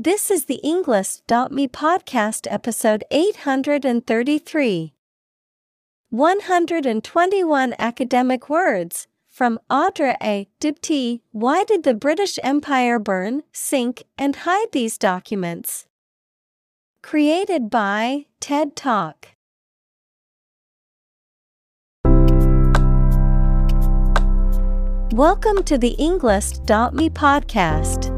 This is the Englist.me podcast episode 833. 121 academic words from Audra A. Diptée. Why did the British Empire burn, sink, and hide these documents? Created by TED Talk. Welcome to the Englist.me podcast.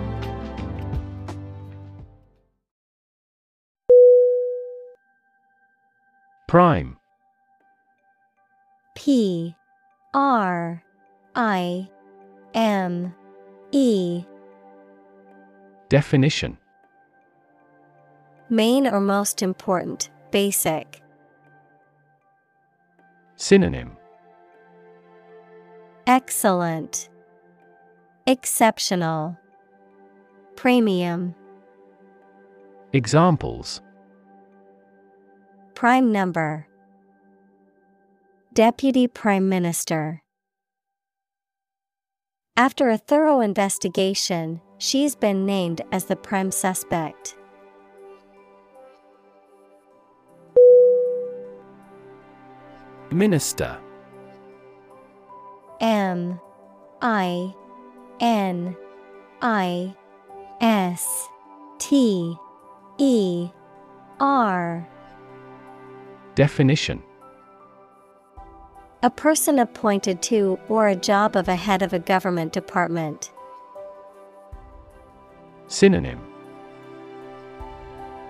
Prime P R I M E Definition Main or most important, basic. Synonym Excellent. Exceptional. Premium. Examples Prime number. Deputy Prime Minister. After a thorough investigation, she's been named as the prime suspect. Minister. M. I. N. I. S. T. E. R Definition. A person appointed to or a job of a head of a government department. Synonym.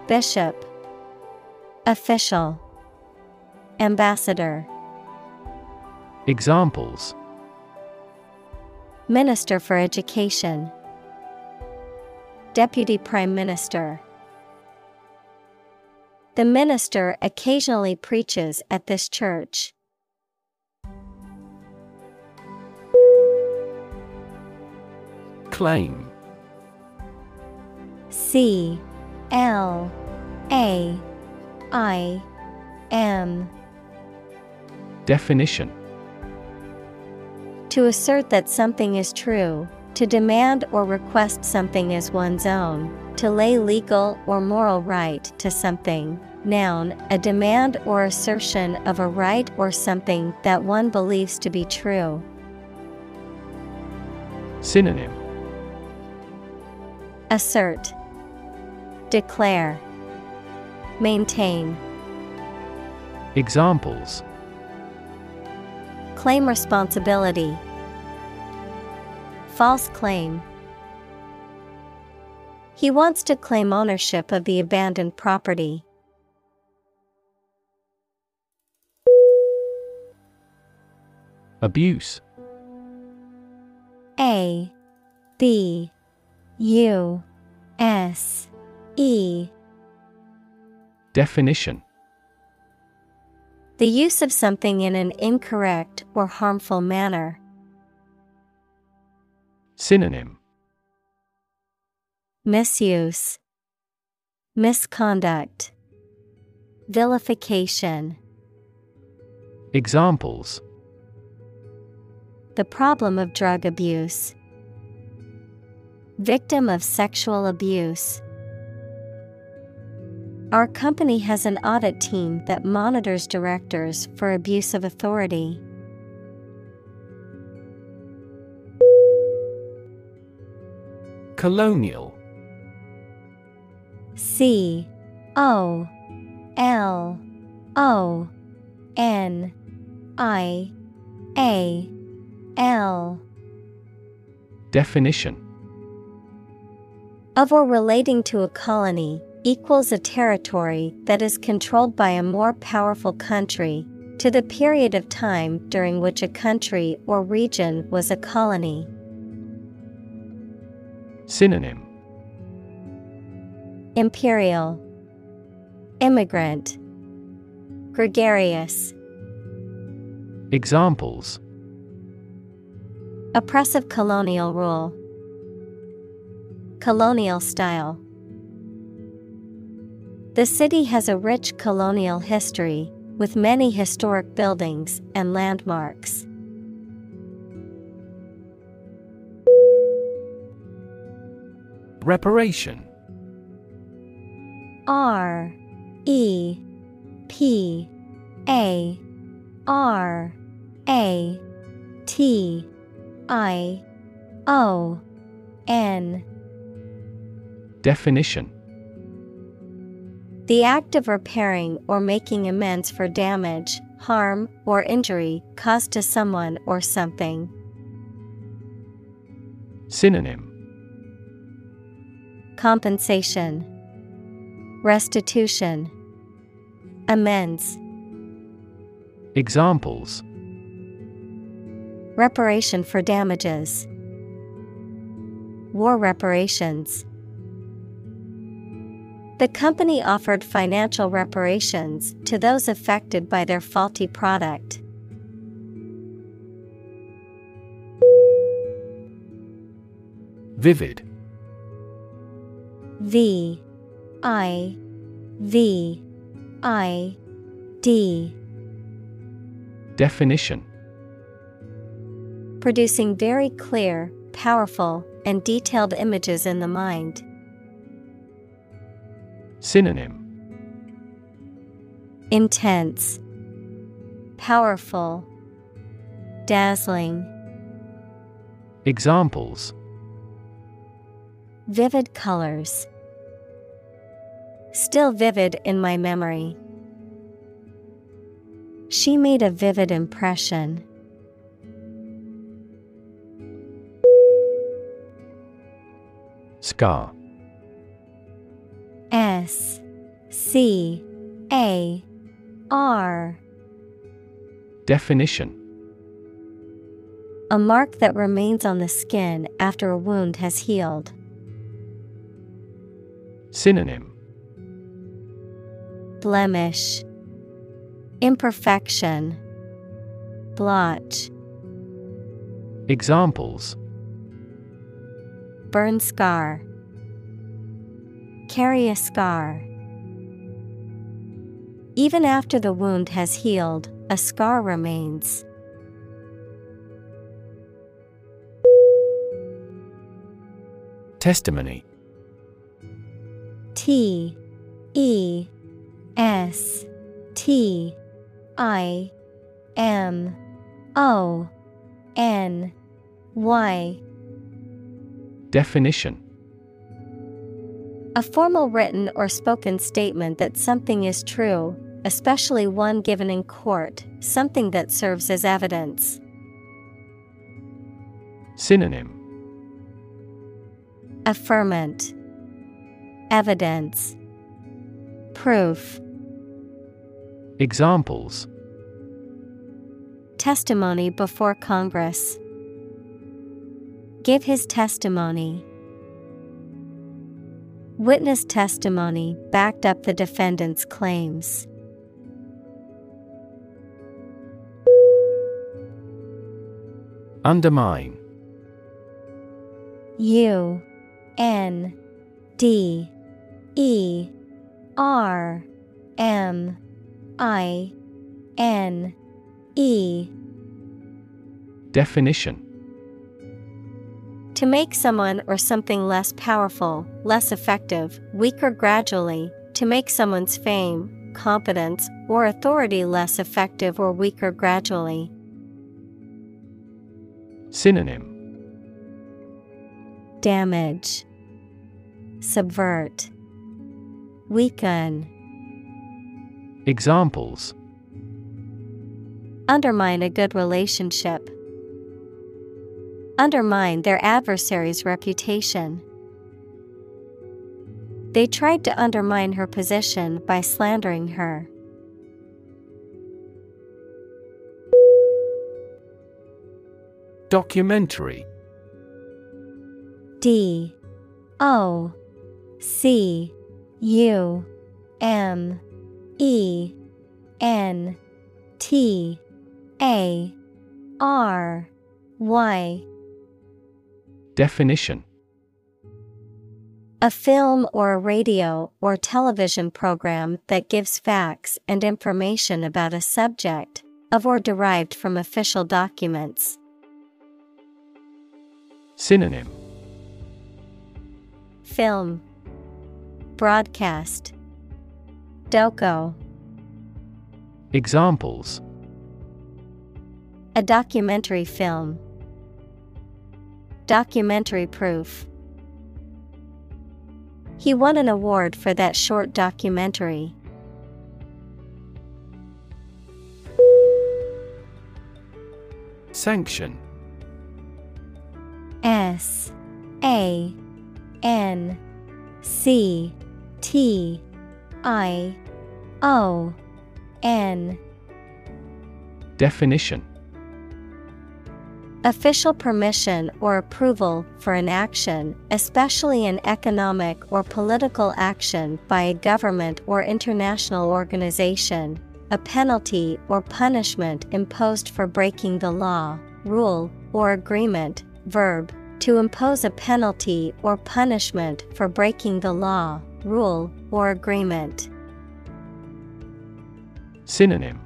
Bishop. Official. Ambassador. Examples. Minister for Education. Deputy Prime Minister The minister occasionally preaches at this church. Claim. C L A I M. Definition. To assert that something is true, to demand or request something as one's own, to lay legal or moral right to something. Noun, a demand or assertion of a right or something that one believes to be true. Synonym Assert, Declare, Maintain, Examples Claim responsibility, False claim. He wants to claim ownership of the abandoned property. Abuse A B U S E Definition The use of something in an incorrect or harmful manner. Synonym Misuse, Misconduct, Vilification. Examples The problem of drug abuse. Victim of sexual abuse. Our company has an audit team that monitors directors for abuse of authority. Colonial C O L O N I A L. Definition Of or relating to a colony equals a territory that is controlled by a more powerful country, to the period of time during which a country or region was a colony. Synonym Imperial Immigrant Gregarious. Examples. Oppressive colonial rule. Colonial style. The city has a rich colonial history, with many historic buildings and landmarks. Reparation R E P A R A T I O N Definition. The act of repairing or making amends for damage, harm, or injury caused to someone or something. Synonym. Compensation, Restitution, Amends, Examples. Reparation for damages, War reparations. The company offered financial reparations to those affected by their faulty product. Vivid. V I V I D Definition Producing very clear, powerful, and detailed images in the mind. Synonym Intense, Powerful, Dazzling. Examples Vivid colors. Still vivid in my memory. She made a vivid impression. Scar S C A R Definition A mark that remains on the skin after a wound has healed. Synonym Blemish, Imperfection, Blotch, Examples Burn scar, Carry a scar. Even after the wound has healed, a scar remains. Testimony T E S T I M O N Y. Definition. A formal written or spoken statement that something is true, especially one given in court, something that serves as evidence. Synonym. Affirmant. Evidence. Proof Examples Testimony before Congress. Give his testimony. Witness testimony backed up the defendant's claims. Undermine U N D E R M I N E. Definition. To make someone or something less powerful, less effective, weaker gradually, to make someone's fame, competence, or authority less effective or weaker gradually. Synonym. Damage, Subvert, Weaken. Examples. Undermine a good relationship. Undermine their adversary's reputation. They tried to undermine her position by slandering her. Documentary. D. O. C. U. M E N T A R Y. Definition. A film or a radio or television program that gives facts and information about a subject, of or derived from official documents. Synonym. Film. Broadcast Doco Examples. A documentary film. Documentary proof. He won an award for that short documentary. Sanction. S A N C T I O N. Definition. Official permission or approval for an action, especially an economic or political action by a government or international organization, a penalty or punishment imposed for breaking the law, rule, or agreement, verb, to impose a penalty or punishment for breaking the law, rule, or agreement. Synonym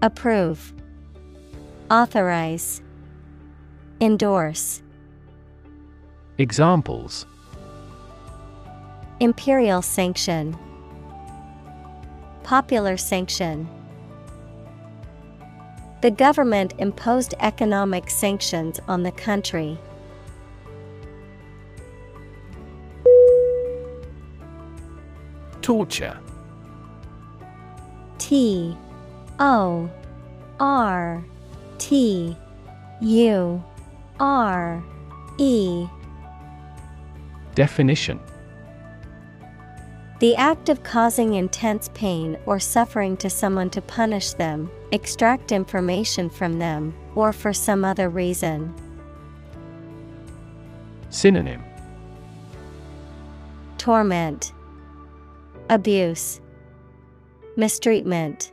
Approve, Authorize, Endorse. Examples Imperial sanction, Popular sanction. The government imposed economic sanctions on the country. Torture T O R T U R E. Definition. The act of causing intense pain or suffering to someone to punish them, extract information from them, or for some other reason. Synonym. Torment, Abuse, Mistreatment.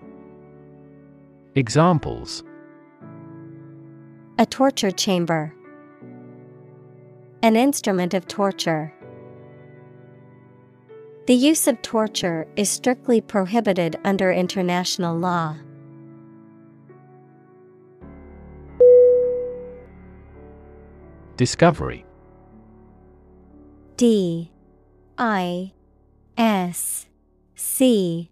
Examples A torture chamber. An instrument of torture. The use of torture is strictly prohibited under international law. Discovery D I S C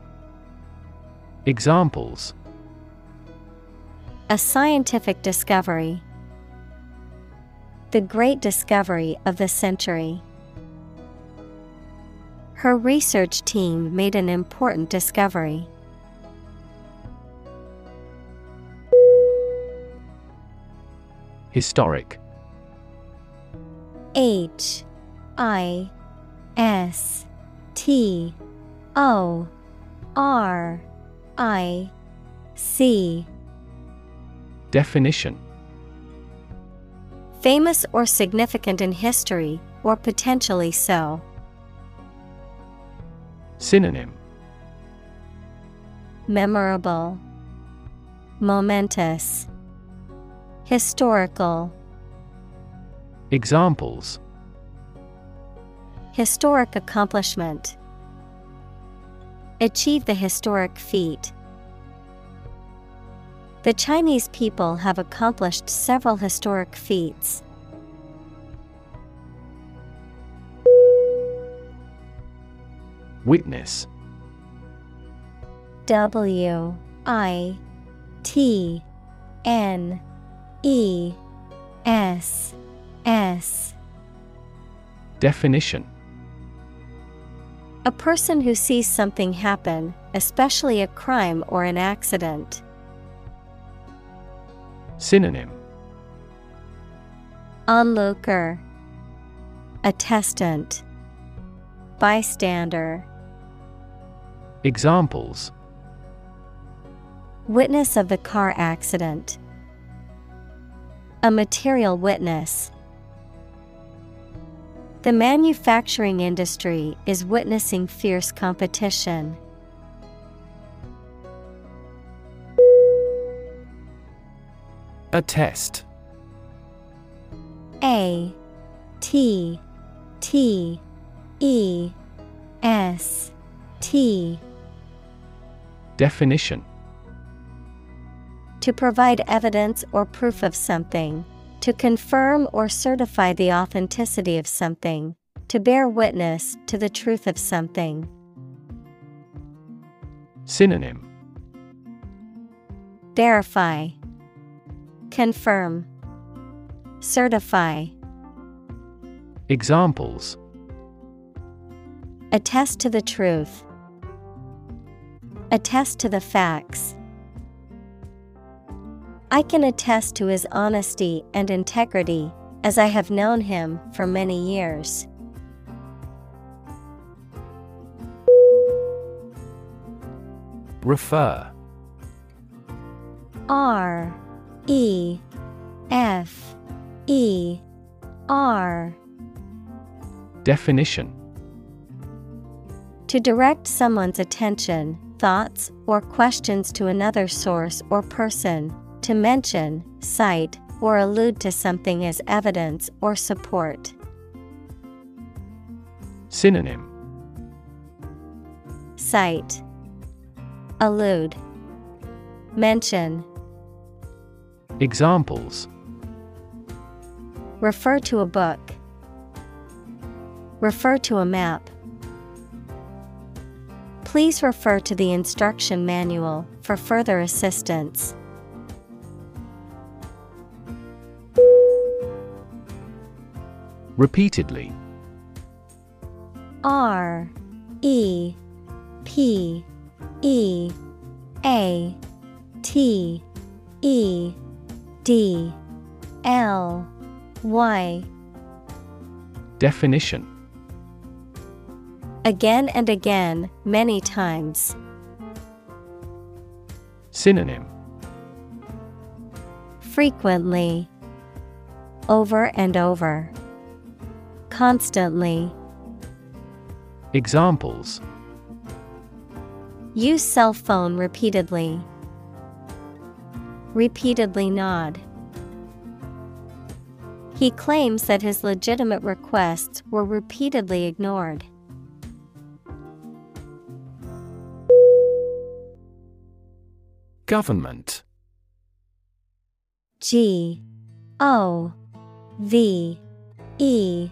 Examples A scientific discovery. The great discovery of the century. Her research team made an important discovery. Historic H I S T O R I C Definition Famous or significant in history, or potentially so. Synonym Memorable, Momentous, Historical. Examples Historic accomplishment. Achieve the historic feat. The Chinese people have accomplished several historic feats. Witness W I T N E S S Definition A person who sees something happen, especially a crime or an accident. Synonym Onlooker Attestant Bystander Examples Witness of the car accident. A material witness. The manufacturing industry is witnessing fierce competition. A test. A T T E S T Definition To provide evidence or proof of something, to confirm or certify the authenticity of something, to bear witness to the truth of something. Synonym Verify, Confirm, Certify. Examples Attest to the truth. Attest to the facts. I can attest to his honesty and integrity, as I have known him for many years. Refer. R E F E R. Definition. To direct someone's attention, thoughts, or questions to another source or person, to mention, cite, or allude to something as evidence or support. Synonym Cite, Allude, Mention, Examples Refer to a book, Refer to a map. Please refer to the instruction manual for further assistance. Repeatedly R E P E A T E D L Y Definition Again and again, many times. Synonym Frequently. Over and over. Constantly. Examples Use cell phone repeatedly. Repeatedly nod. He claims that his legitimate requests were repeatedly ignored. Government G O V E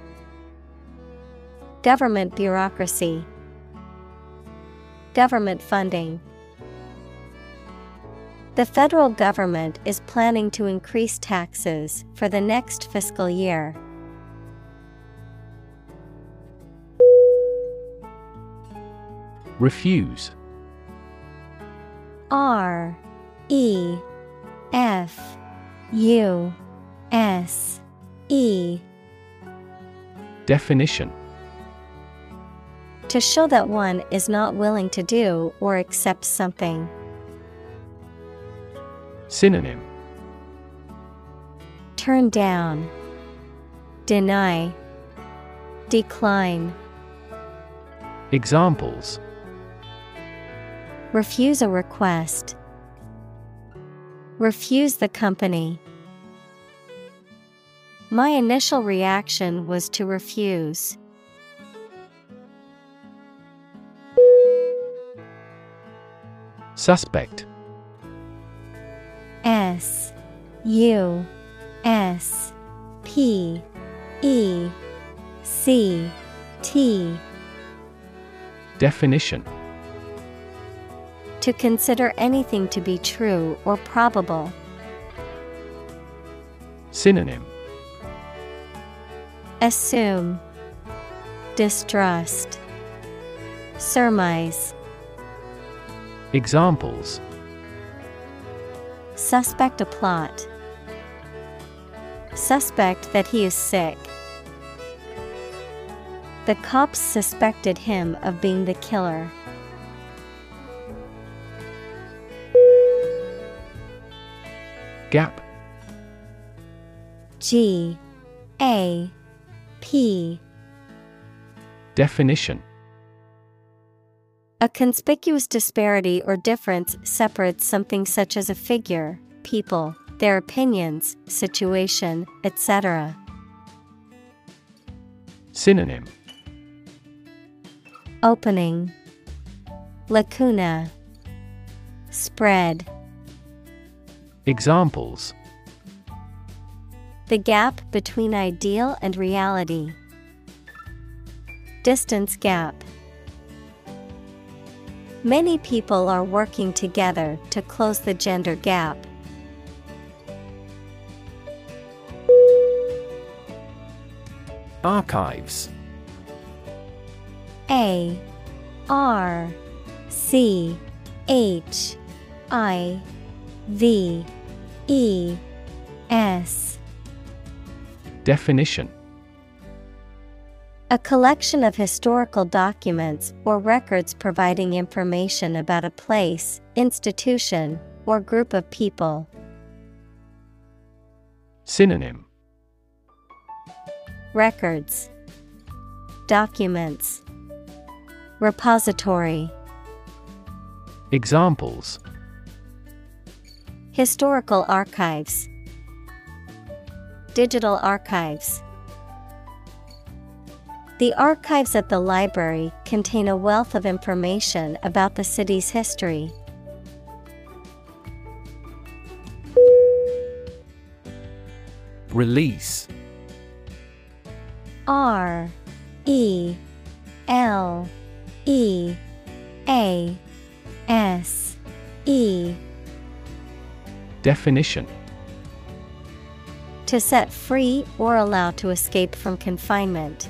Government bureaucracy. Government funding. The federal government is planning to increase taxes for the next fiscal year. Refuse. R E F U S E. Definition To show that one is not willing to do or accept something. Synonym Turn down, Deny, Decline. Examples Refuse a request. Refuse the company. My initial reaction was to refuse. Suspect. S U S P E C T. Definition. To consider anything to be true or probable. Synonym. Assume. Distrust. Surmise Examples Suspect a plot. Suspect that he is sick. The cops suspected him of being the killer. Gap G A P Definition A conspicuous disparity or difference separates something such as a figure, people, their opinions, situation, etc. Synonym Opening Lacuna Spread Examples The gap between ideal and reality. Distance gap. Many people are working together to close the gender gap. Archives. A R C H I V E S. Definition A collection of historical documents or records providing information about a place, institution, or group of people. Synonym. Records. Documents. Repository. Examples. Historical archives. Digital archives The archives at the library contain a wealth of information about the city's history. Release R E L E A S E Definition To set free or allow to escape from confinement.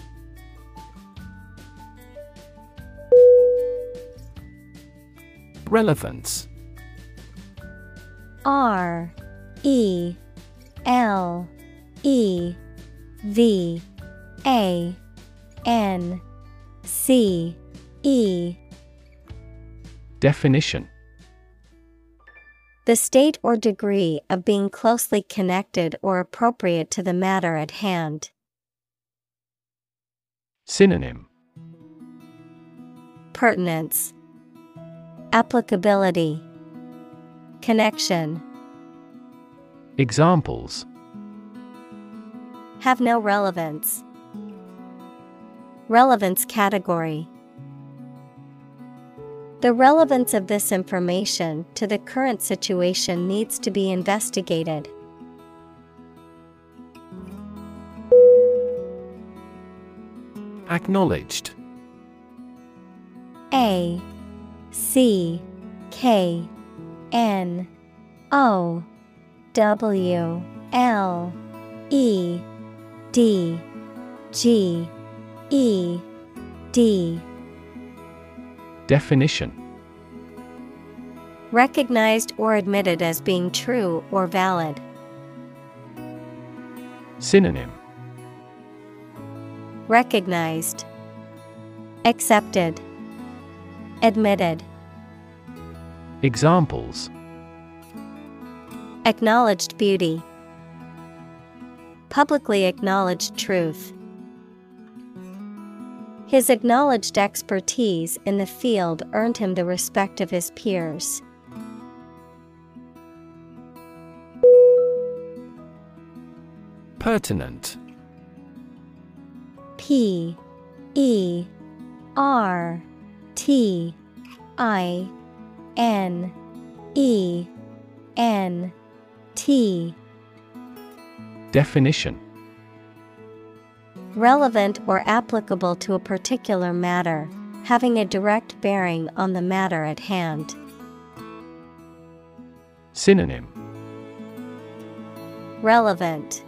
Relevance. R E L E V A N C E. Definition. The state or degree of being closely connected or appropriate to the matter at hand. Synonym. Pertinence, Applicability, Connection. Examples Have no relevance. Relevance category. The relevance of this information to the current situation needs to be investigated. Acknowledged A C K N O W L E D G E D Definition. Recognized or admitted as being true or valid. Synonym. Recognized. Accepted Admitted Examples Acknowledged beauty Publicly acknowledged truth. His acknowledged expertise in the field earned him the respect of his peers. Pertinent P E R T I N E N T. Definition. Relevant or applicable to a particular matter, having a direct bearing on the matter at hand. Synonym. Relevant.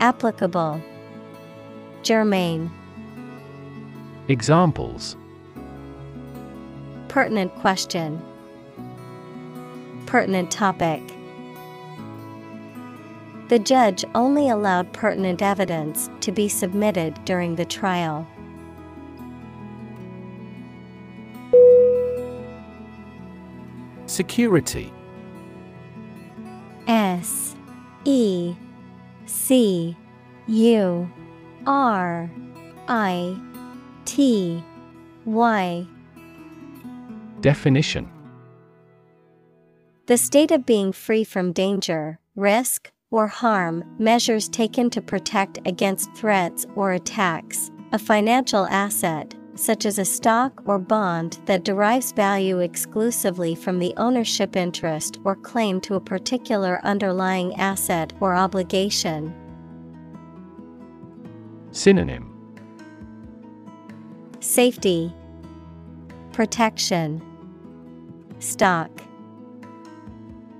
Applicable. Germane. Examples Pertinent question. Pertinent topic. The judge only allowed pertinent evidence to be submitted during the trial. Security. S E C U R I T Y Definition. The state of being free from danger, risk, or harm, measures taken to protect against threats or attacks, a financial asset, such as a stock or bond that derives value exclusively from the ownership interest or claim to a particular underlying asset or obligation. Synonym. Safety, Protection, Stock.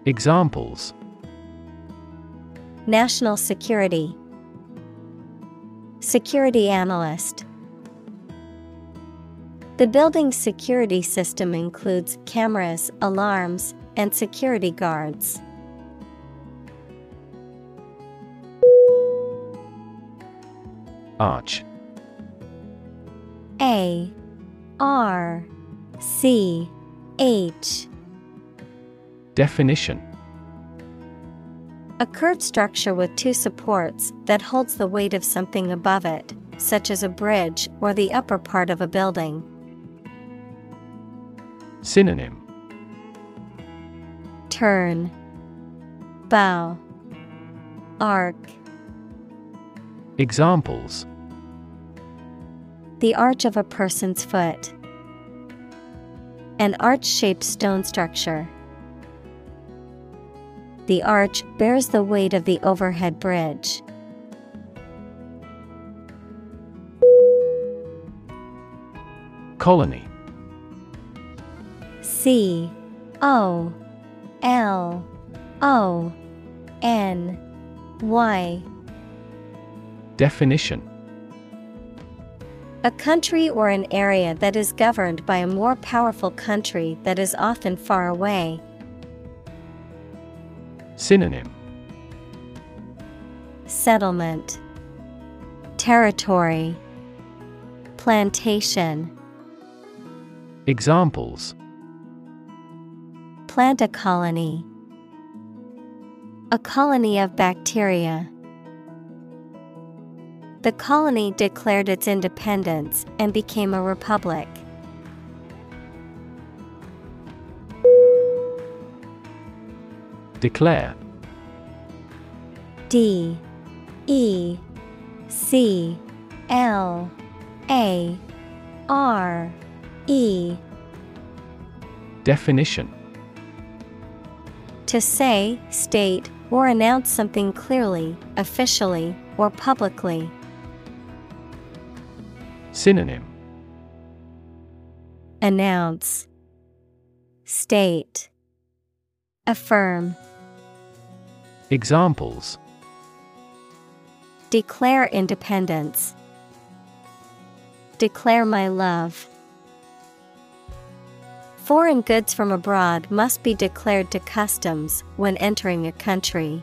Examples National security, Security analyst. The building's security system includes cameras, alarms, and security guards. Arch A R C H Definition A curved structure with two supports that holds the weight of something above it, such as a bridge or the upper part of a building. Synonym Turn, Bow, Arc. Examples The arch of a person's foot. An arch shaped stone structure. The arch bears the weight of the overhead bridge. Colony C O L O N Y Definition A country or an area that is governed by a more powerful country that is often far away. Synonym Settlement Territory Plantation Examples Plant a colony. A colony of bacteria. The colony declared its independence and became a republic. Declare D E C L A R E Definition To say, state, or announce something clearly, officially, or publicly. Synonym Announce State Affirm Examples Declare independence. Declare my love. Foreign goods from abroad must be declared to customs when entering a country.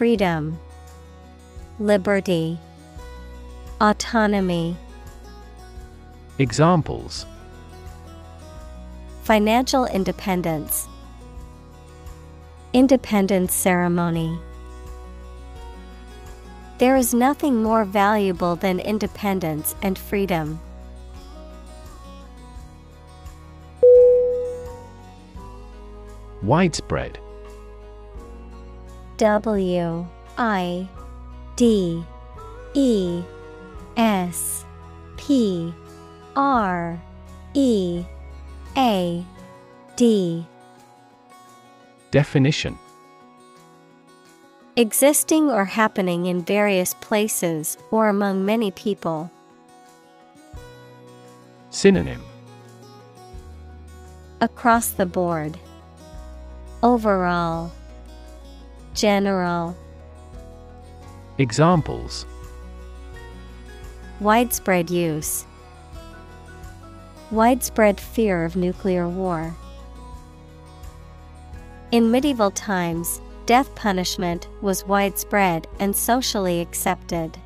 Freedom, Liberty, Autonomy. Examples Financial independence, Independence ceremony. There is nothing more valuable than independence and freedom. Widespread W I D E S P R E A D Definition Existing or happening in various places or among many people. Synonym Across the board. Overall. General. Examples Widespread use. Widespread fear of nuclear war. In medieval times, death punishment was widespread and socially accepted.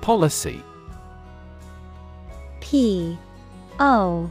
Policy P O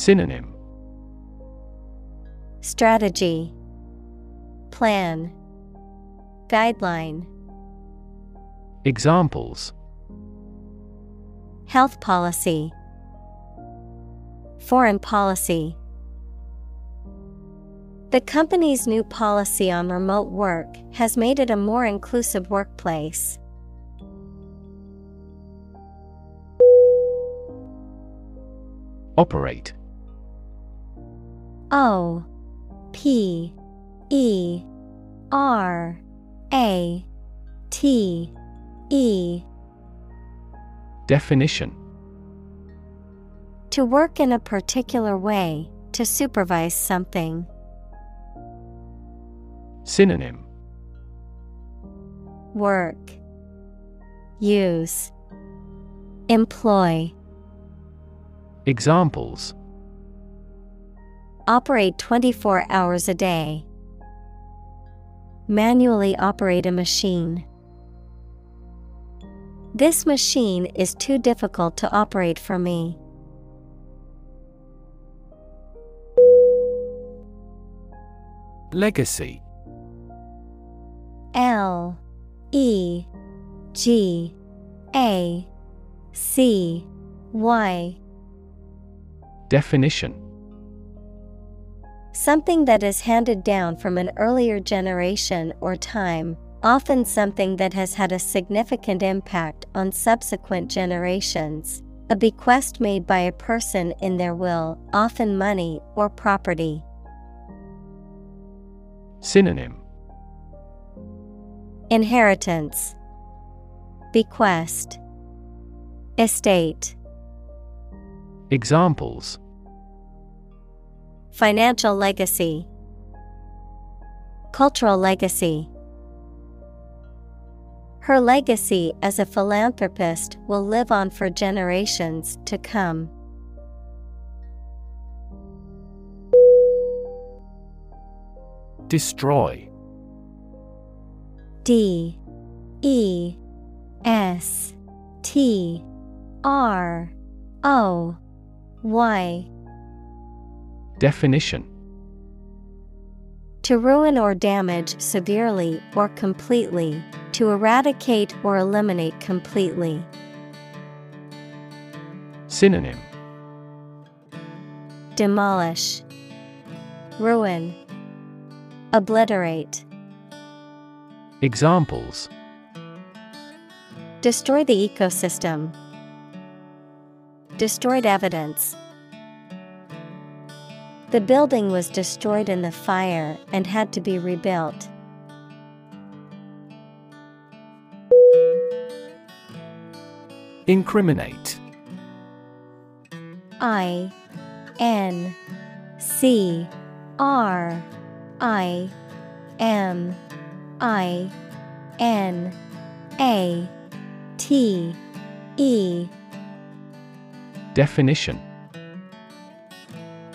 Synonym. Strategy. Plan. Guideline. Examples. Health policy. Foreign policy. The company's new policy on remote work has made it a more inclusive workplace. Operate O P E R A T E. Definition. To work in a particular way, to supervise something. Synonym. Work. Use. Employ. Examples Operate 24 hours a day. Manually operate a machine. This machine is too difficult to operate for me. Legacy. L. E. G. A. C. Y. Definition Something that is handed down from an earlier generation or time, often something that has had a significant impact on subsequent generations. A bequest made by a person in their will, often money or property. Synonym Inheritance, Bequest, Estate. Examples Financial legacy, Cultural legacy. Her legacy as a philanthropist will live on for generations to come. Destroy. D. E. S. T. R. O. Y Definition To ruin or damage severely or completely, to eradicate or eliminate completely. Synonym Demolish, Ruin, Obliterate. Examples Destroy the ecosystem. Destroyed evidence. The building was destroyed in the fire and had to be rebuilt. Incriminate. I N C R I M I N A T E Definition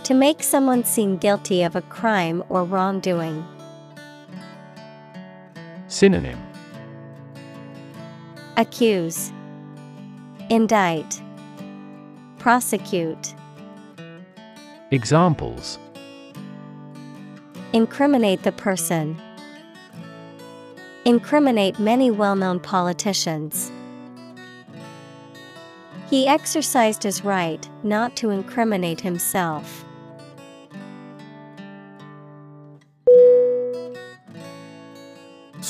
To make someone seem guilty of a crime or wrongdoing. Synonym Accuse, Indict, Prosecute. Examples Incriminate the person. Incriminate many well known politicians. He exercised his right not to incriminate himself.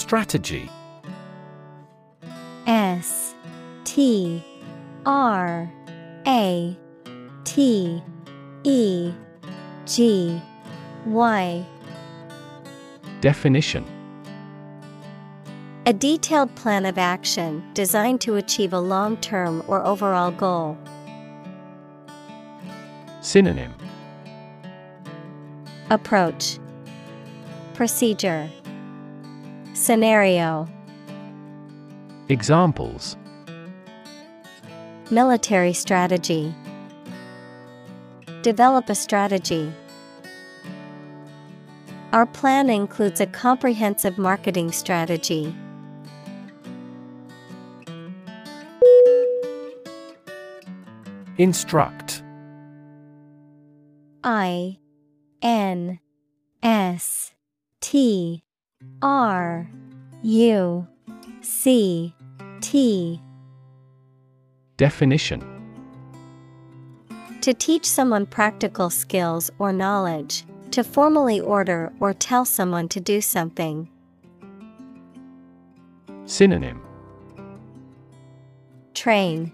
Strategy. S T R A T E G Y. Definition. A detailed plan of action designed to achieve a long term or overall goal. Synonym. Approach. Procedure Scenario Examples Military strategy Develop a strategy. Our plan includes a comprehensive marketing strategy. Instruct I N S T R U C T Definition To teach someone practical skills or knowledge, to formally order or tell someone to do something. Synonym Train,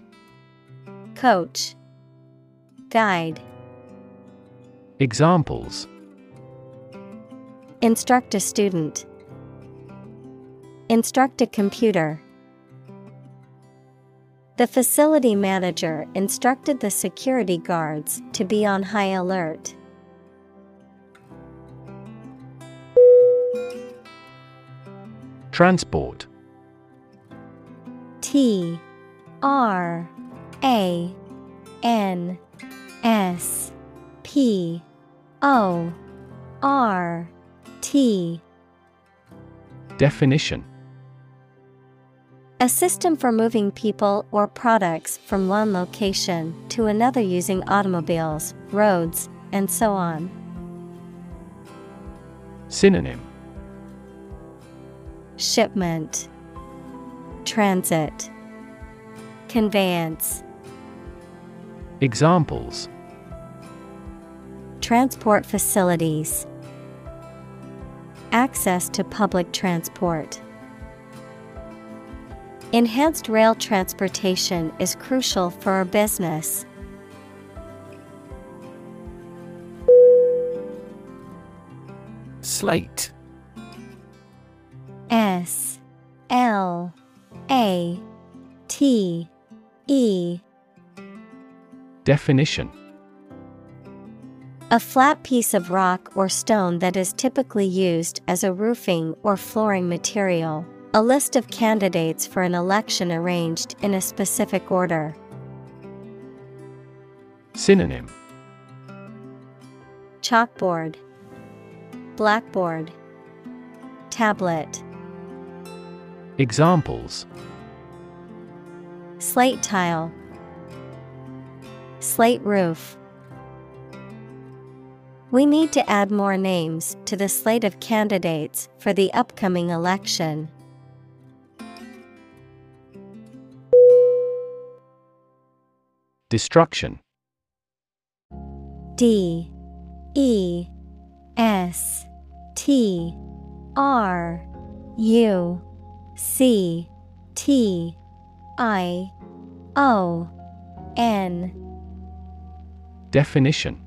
Coach, Guide. Examples Instruct a student. Instruct a computer. The facility manager instructed the security guards to be on high alert. Transport T R A N S P O R T Definition A system for moving people or products from one location to another using automobiles, roads, and so on. Synonym. Shipment, Transit, Conveyance, Examples. Transport facilities, Access to public transport. Enhanced rail transportation is crucial for our business. Slate S L A T E Definition A flat piece of rock or stone that is typically used as a roofing or flooring material. A list of candidates for an election arranged in a specific order. Synonym Chalkboard, Blackboard, tablet, Examples slate tile, slate roof. We need to add more names to the slate of candidates for the upcoming election. Destruction. D E S T R U C T I O N. Definition.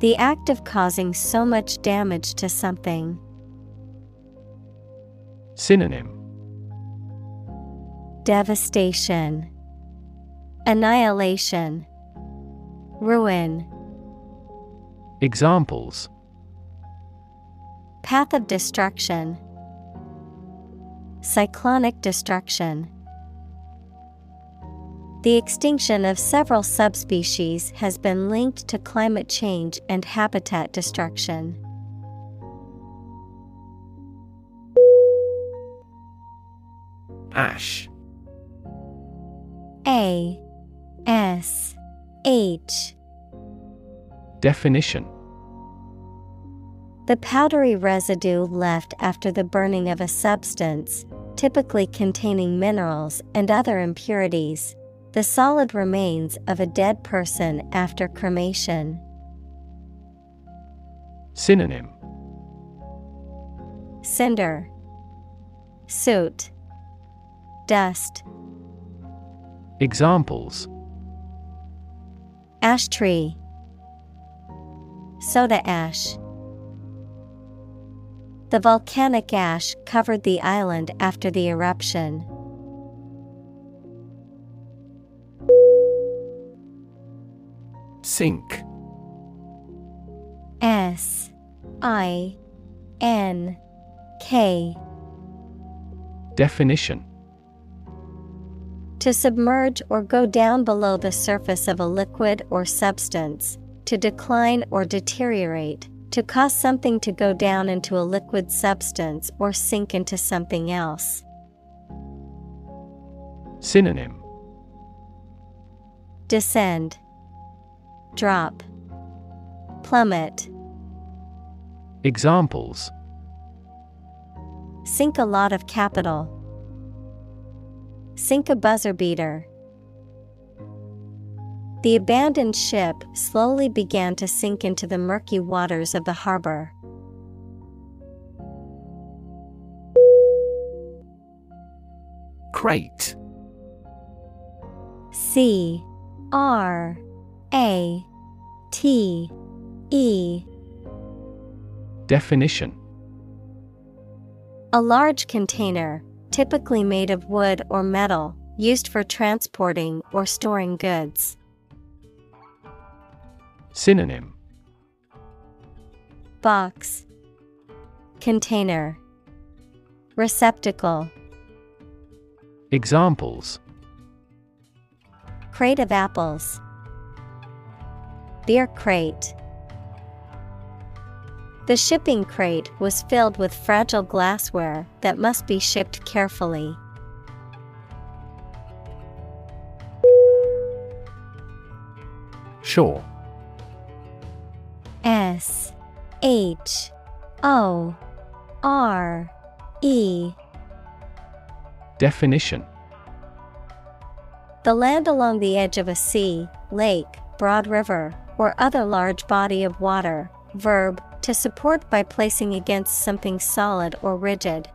The act of causing so much damage to something. Synonym. Devastation, Annihilation, Ruin. Examples Path of destruction, Cyclonic destruction. The extinction of several subspecies has been linked to climate change and habitat destruction. Ash A S H. Definition. The powdery residue left after the burning of a substance, typically containing minerals and other impurities, the solid remains of a dead person after cremation. Synonym. Cinder, Soot, Dust, Examples Ash tree, Soda ash. The volcanic ash covered the island after the eruption. Sink S I N K Definition To submerge or go down below the surface of a liquid or substance, to decline or deteriorate, to cause something to go down into a liquid substance or sink into something else. Synonym. Descend, Drop, Plummet, Examples. Sink a lot of capital. Sink a buzzer beater. The abandoned ship slowly began to sink into the murky waters of the harbor. Crate C R A T E Definition A large container, typically made of wood or metal, used for transporting or storing goods. Synonym Box Container Receptacle Examples Crate of apples. Beer crate. The shipping crate was filled with fragile glassware that must be shipped carefully. Shore S H O R E Definition The land along the edge of a sea, lake, broad river, or other large body of water. Verb, to support by placing against something solid or rigid.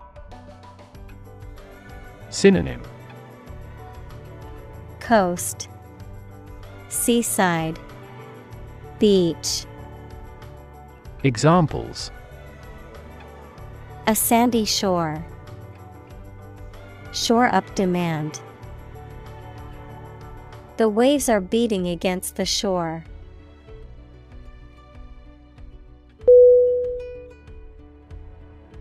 Synonym Coast, Seaside, Beach. Examples A sandy shore. Shore up demand. The waves are beating against the shore.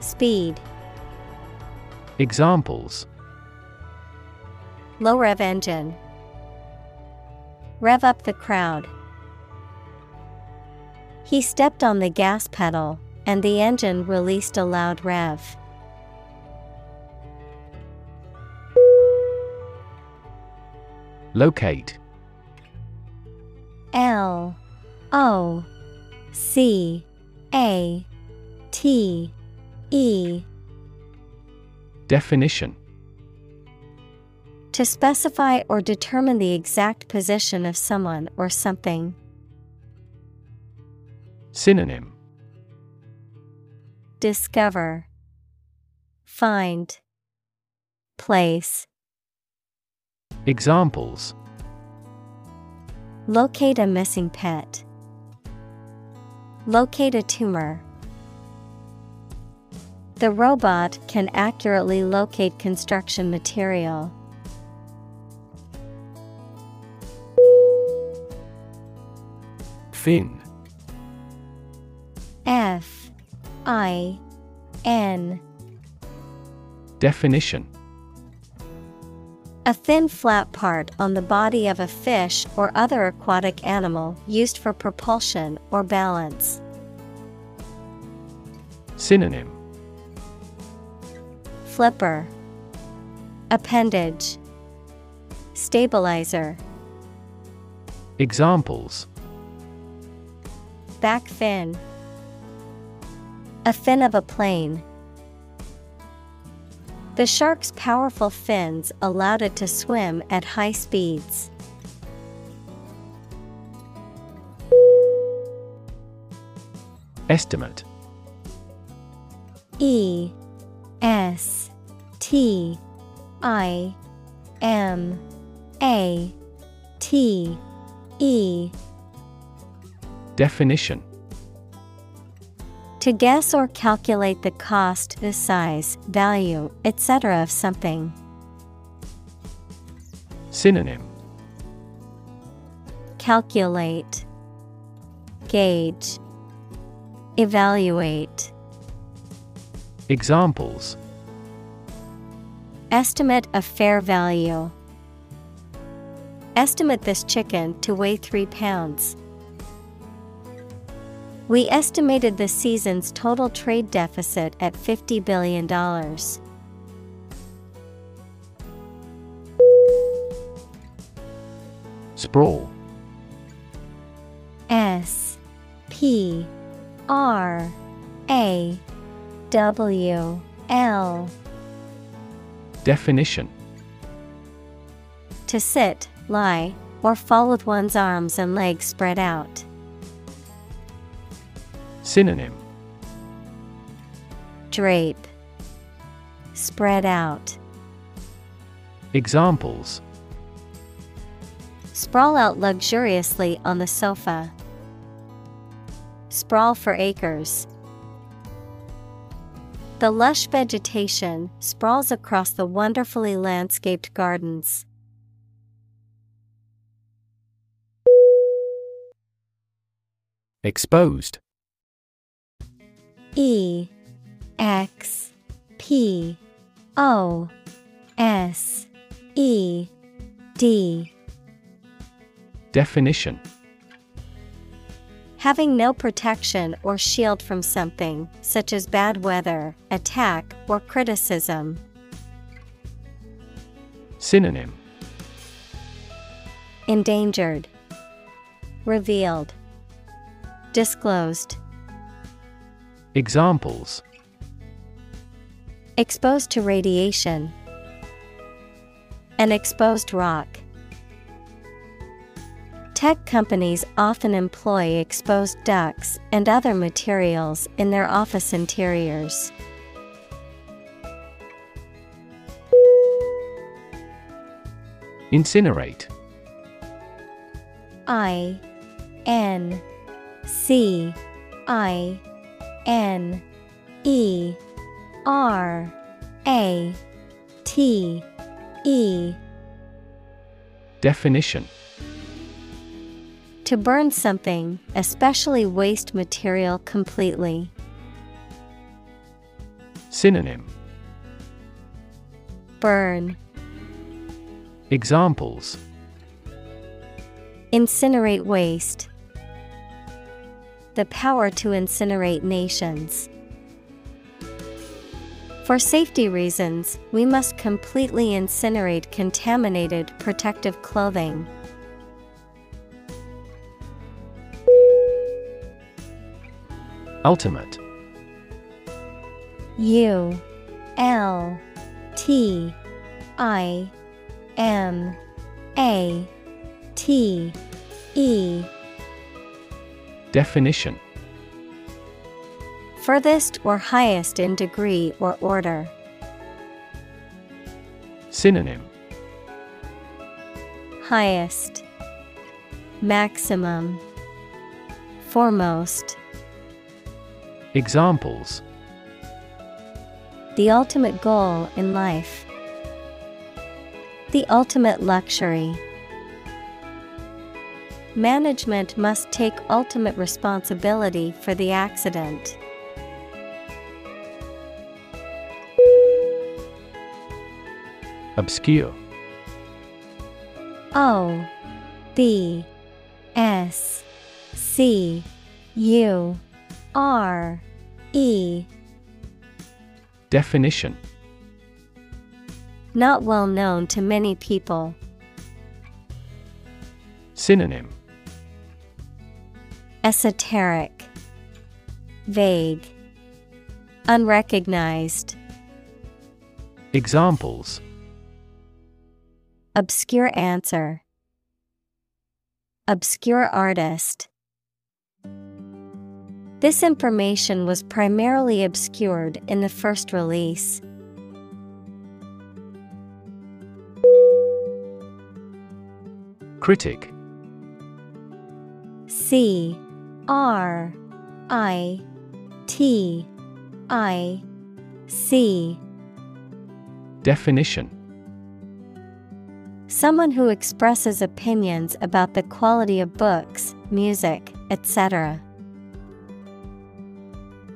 Speed Examples Low rev engine Rev up the crowd. He stepped on the gas pedal, and the engine released a loud rev. Locate L O C A T E. Definition. To specify or determine the exact position of someone or something. Synonym. Discover. Find. Place. Examples. Locate a missing pet. Locate a tumor. The robot can accurately locate construction material. Fin. F. I. N. Definition. A thin flat part on the body of a fish or other aquatic animal used for propulsion or balance. Synonym Flipper Appendage Stabilizer Examples Back fin A fin of a plane. The shark's powerful fins allowed it to swim at high speeds. Estimate E S T I M A T E Definition To guess or calculate the cost, the size, value, etc. of something. Synonym Calculate, Gauge, Evaluate. Examples Estimate of fair value. Estimate this chicken to weigh 3 pounds. We estimated the season's total trade deficit at $50 billion. Sprawl S P R A W L Definition To sit, lie, or fall with one's arms and legs spread out. Synonym Drape, Spread out. Examples Sprawl out luxuriously on the sofa. Sprawl for acres. The lush vegetation sprawls across the wonderfully landscaped gardens. Exposed. E X P O S E D. Definition Having no protection or shield from something, such as bad weather, attack, or criticism. Synonym. Endangered, Revealed, Disclosed, Examples. Exposed to radiation, An exposed rock. Tech companies often employ exposed ducts and other materials in their office interiors. Incinerate. I N C I N E R A T E. Definition To burn something, especially waste material, completely. Synonym Burn, Examples incinerate waste. The power to incinerate nations. For safety reasons, we must completely incinerate contaminated protective clothing. Ultimate. U L T I M A T E. Definition. Furthest or highest in degree or order. Synonym. Highest, Maximum, Foremost. Examples The ultimate goal in life. The ultimate luxury. Management must take ultimate responsibility for the accident. Obscure O B S C U R E Definition Not well known to many people. Synonym Esoteric, Vague, Unrecognized. Examples Obscure answer. Obscure artist. This information was primarily obscured in the first release. Critic C R I T I C Definition Someone who expresses opinions about the quality of books, music, etc.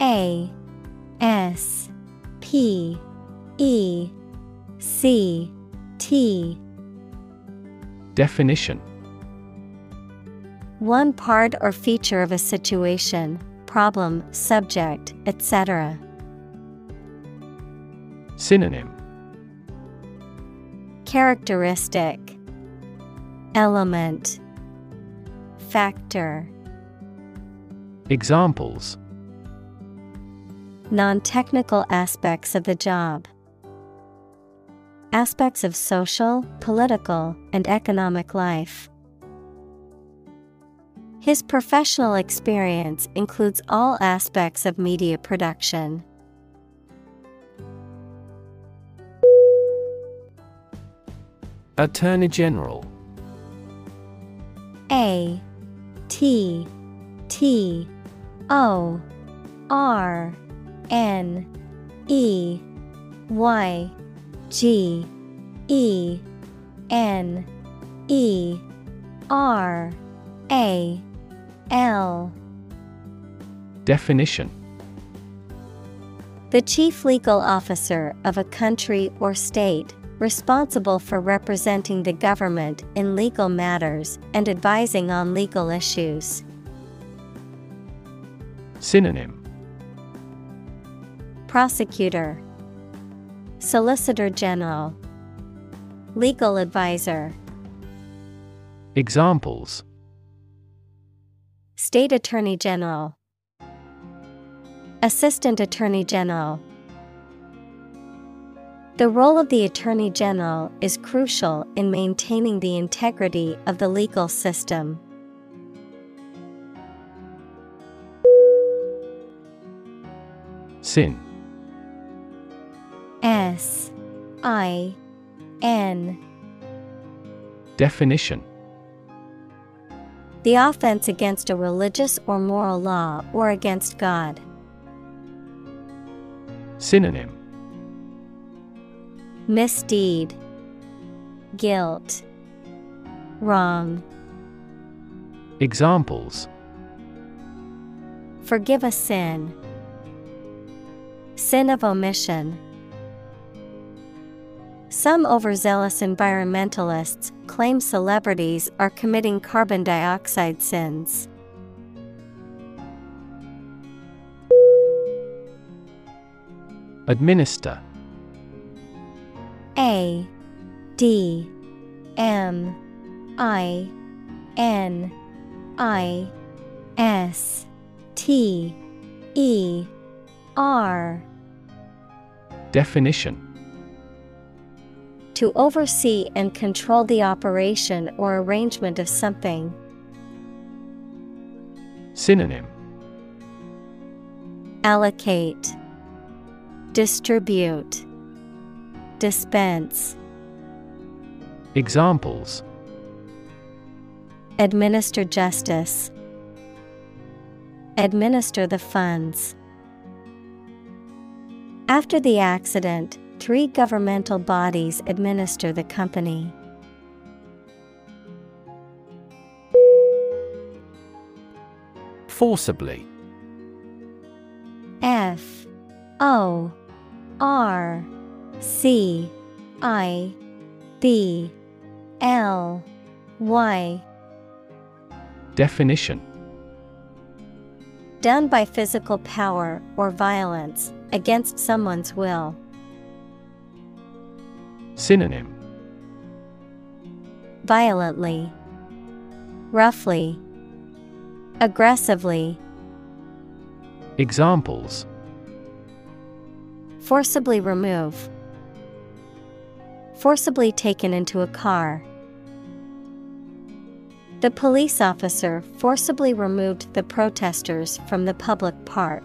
A S P E C T. Definition. One part or feature of a situation, problem, subject, etc. Synonym. Characteristic. Element. Factor. Examples Non technical aspects of the job. Aspects of social, political, and economic life. His professional experience includes all aspects of media production. Attorney General A T T O R N E Y G E N E R A L. Definition. The chief legal officer of a country or state, responsible for representing the government in legal matters and advising on legal issues. Synonym Prosecutor, Solicitor General, Legal Advisor, Examples State Attorney General. Assistant Attorney General. The role of the Attorney General is crucial in maintaining the integrity of the legal system. Sin. I N Definition The offense against a religious or moral law or against God. Synonym Misdeed, Guilt, Wrong. Examples Forgive a sin. Sin of omission. Some overzealous environmentalists claim celebrities are committing carbon dioxide sins. Administer. A D M I N I S T E R. Definition To oversee and control the operation or arrangement of something. Synonym Allocate, Distribute, Dispense. Examples Administer justice. Administer the funds. After the accident, three governmental bodies administer the company. Forcibly. F. O. R. C. I. B. L. Y. Definition. Done by physical power or violence against someone's will. Synonym. Violently, roughly, aggressively, Examples. Forcibly remove, forcibly taken into a car. The police officer forcibly removed the protesters from the public park.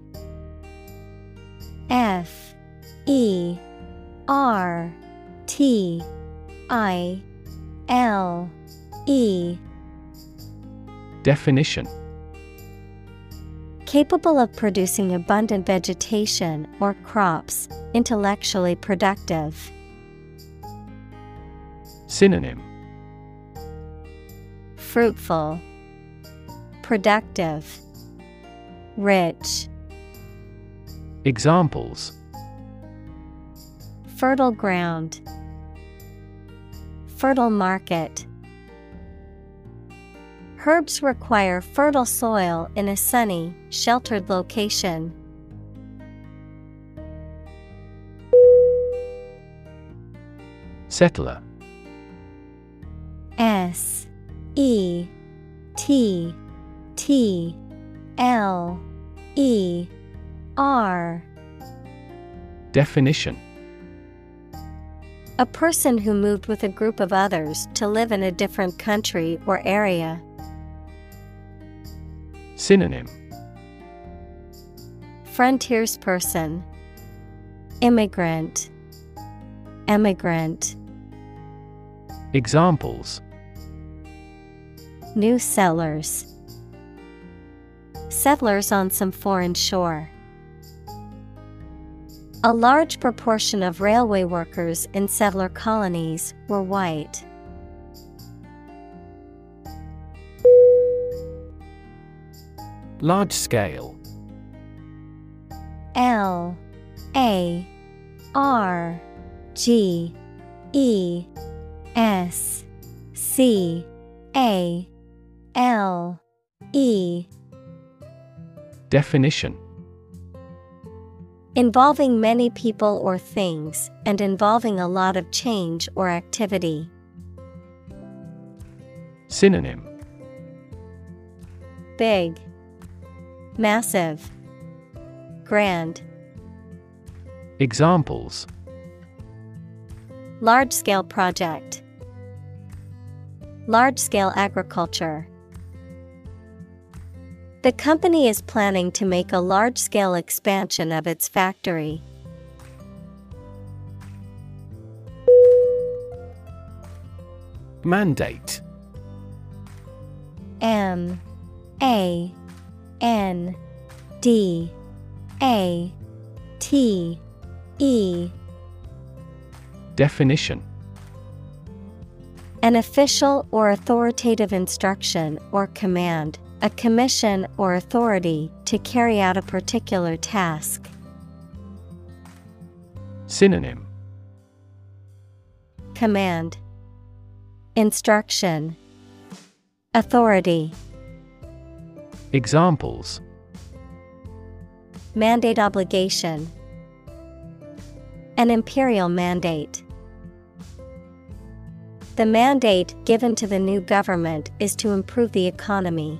F E R T I L E. Definition. Capable of producing abundant vegetation or crops, intellectually productive. Synonym. Fruitful, Productive, Rich, Examples. Fertile ground, Fertile market. Herbs require fertile soil in a sunny, sheltered location. Settler. S. E. T. T. L. E R Definition A person who moved with a group of others to live in a different country or area. Synonym Frontiersperson, Immigrant, Emigrant. Examples New settlers. Settlers on some foreign shore. A large proportion of railway workers in settler colonies were white. Large scale. L A R G E S C A L E. Definition Involving many people or things, and involving a lot of change or activity. Synonym Big, Massive, Grand. Examples Large scale project, Large scale agriculture. The company is planning to make a large scale expansion of its factory. Mandate. M. A. N. D. A. T. E. Definition. An official or authoritative instruction or command, a commission or authority to carry out a particular task. Synonym Command Instruction Authority Examples Mandate obligation An imperial mandate. The mandate given to the new government is to improve the economy.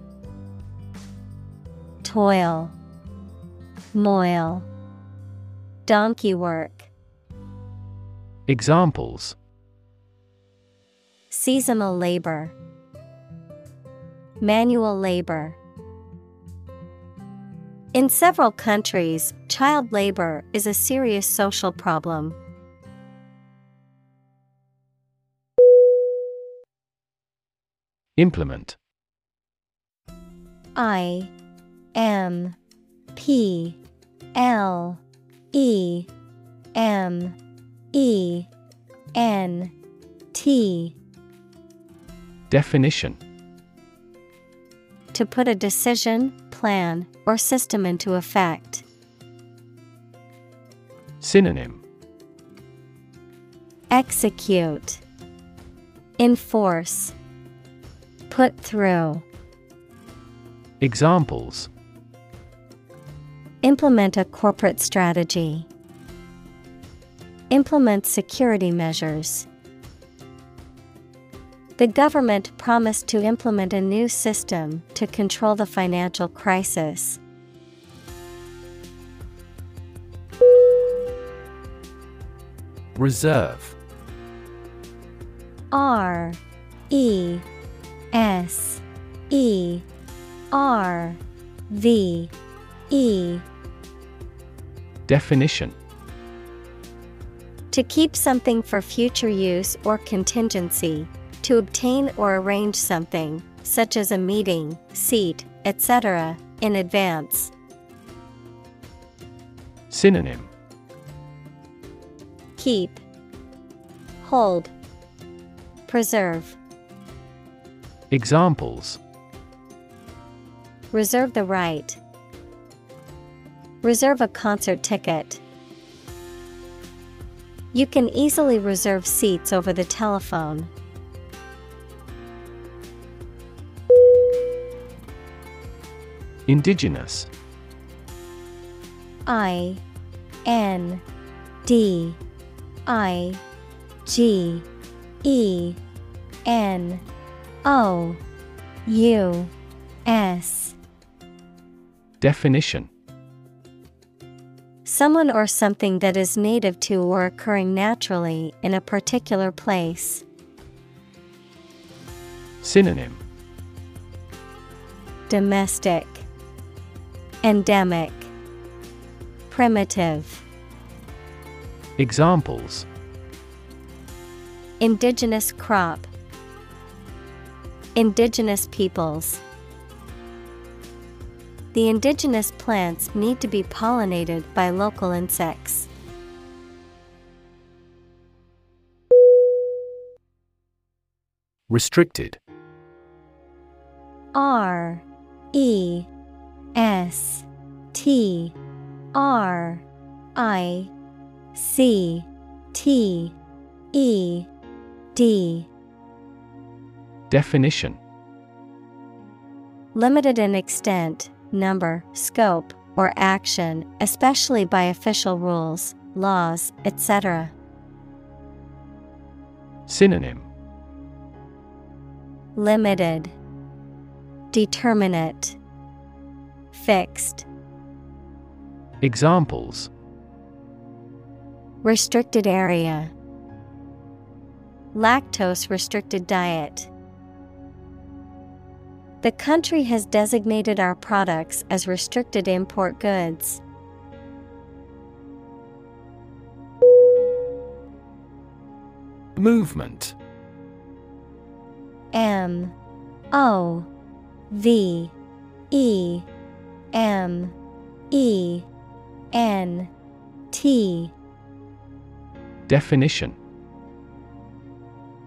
Toil, Moil, Donkey work, Examples Seasonal labor, Manual labor. In several countries, child labor is a serious social problem. Implement I M P L E M E N T. Definition. To put a decision, plan, or system into effect. Synonym. Execute. Enforce. Put through. Examples Implement a corporate strategy. Implement security measures. The government promised to implement a new system to control the financial crisis. Reserve R E S E R V E Definition To keep something for future use or contingency, to obtain or arrange something, such as a meeting, seat, etc., in advance. Synonym Keep, Hold, Preserve. Examples Reserve the right. Reserve a concert ticket. You can easily reserve seats over the telephone. Indigenous I N D I G E N O U S Definition Someone or something that is native to or occurring naturally in a particular place. Synonym. Domestic. Endemic. Primitive. Examples. Indigenous crop. Indigenous peoples the indigenous plants need to be pollinated by local insects. Restricted. R E S T R I C T E D. Definition. Limited in extent, number, scope, or action, especially by official rules, laws, etc. Synonym Limited, Determinate, Fixed. Examples Restricted area, Lactose restricted diet. The country has designated our products as restricted import goods. Movement. M. O. V. E. M. E. N. T. Definition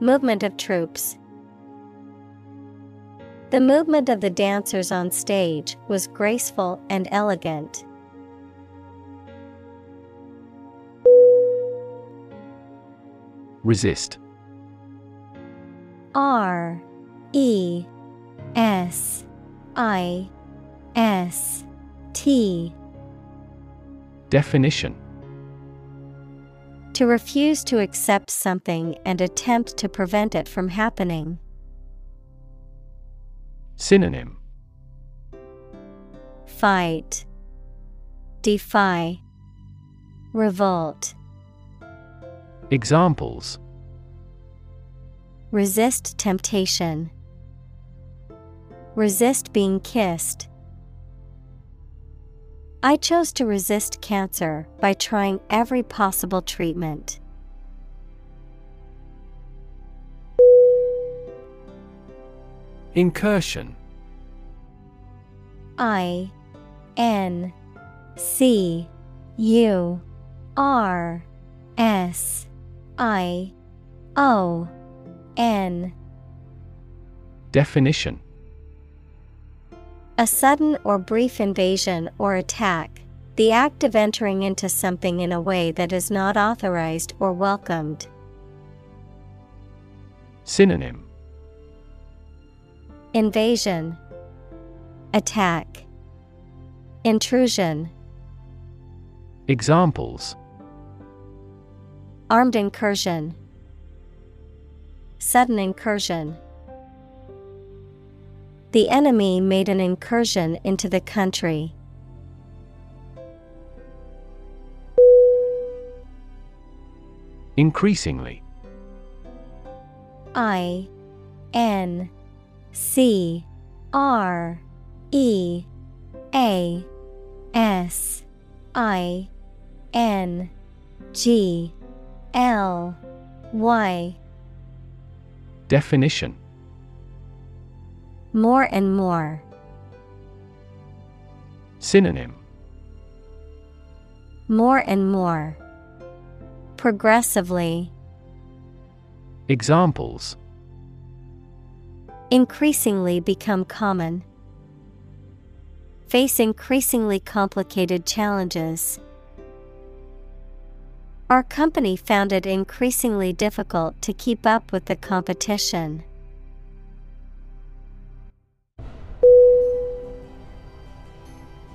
Movement of troops. The movement of the dancers on stage was graceful and elegant. Resist R E S I S T Definition To refuse to accept something and attempt to prevent it from happening. Synonym Fight, Defy, Revolt. Examples Resist temptation. Resist being kissed. I chose to resist cancer by trying every possible treatment. Incursion. I N C U R S I O N. Definition A sudden or brief invasion or attack, the act of entering into something in a way that is not authorized or welcomed. Synonym. Invasion, Attack, Intrusion, Examples. Armed incursion, Sudden incursion. The enemy made an incursion into the country. Increasingly. I N C R E A S I N G L Y. Definition More and more. Synonym More and more. Progressively. Examples Increasingly become common. Face increasingly complicated challenges. Our company found it increasingly difficult to keep up with the competition.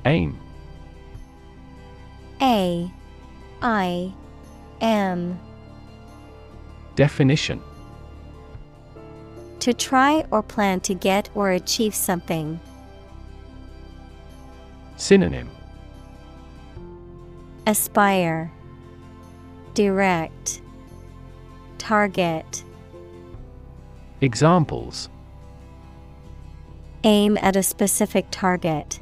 Aim. A. I. M. Definition. To try or plan to get or achieve something. Synonym. Aspire. Direct. Target. Examples. Aim at a specific target.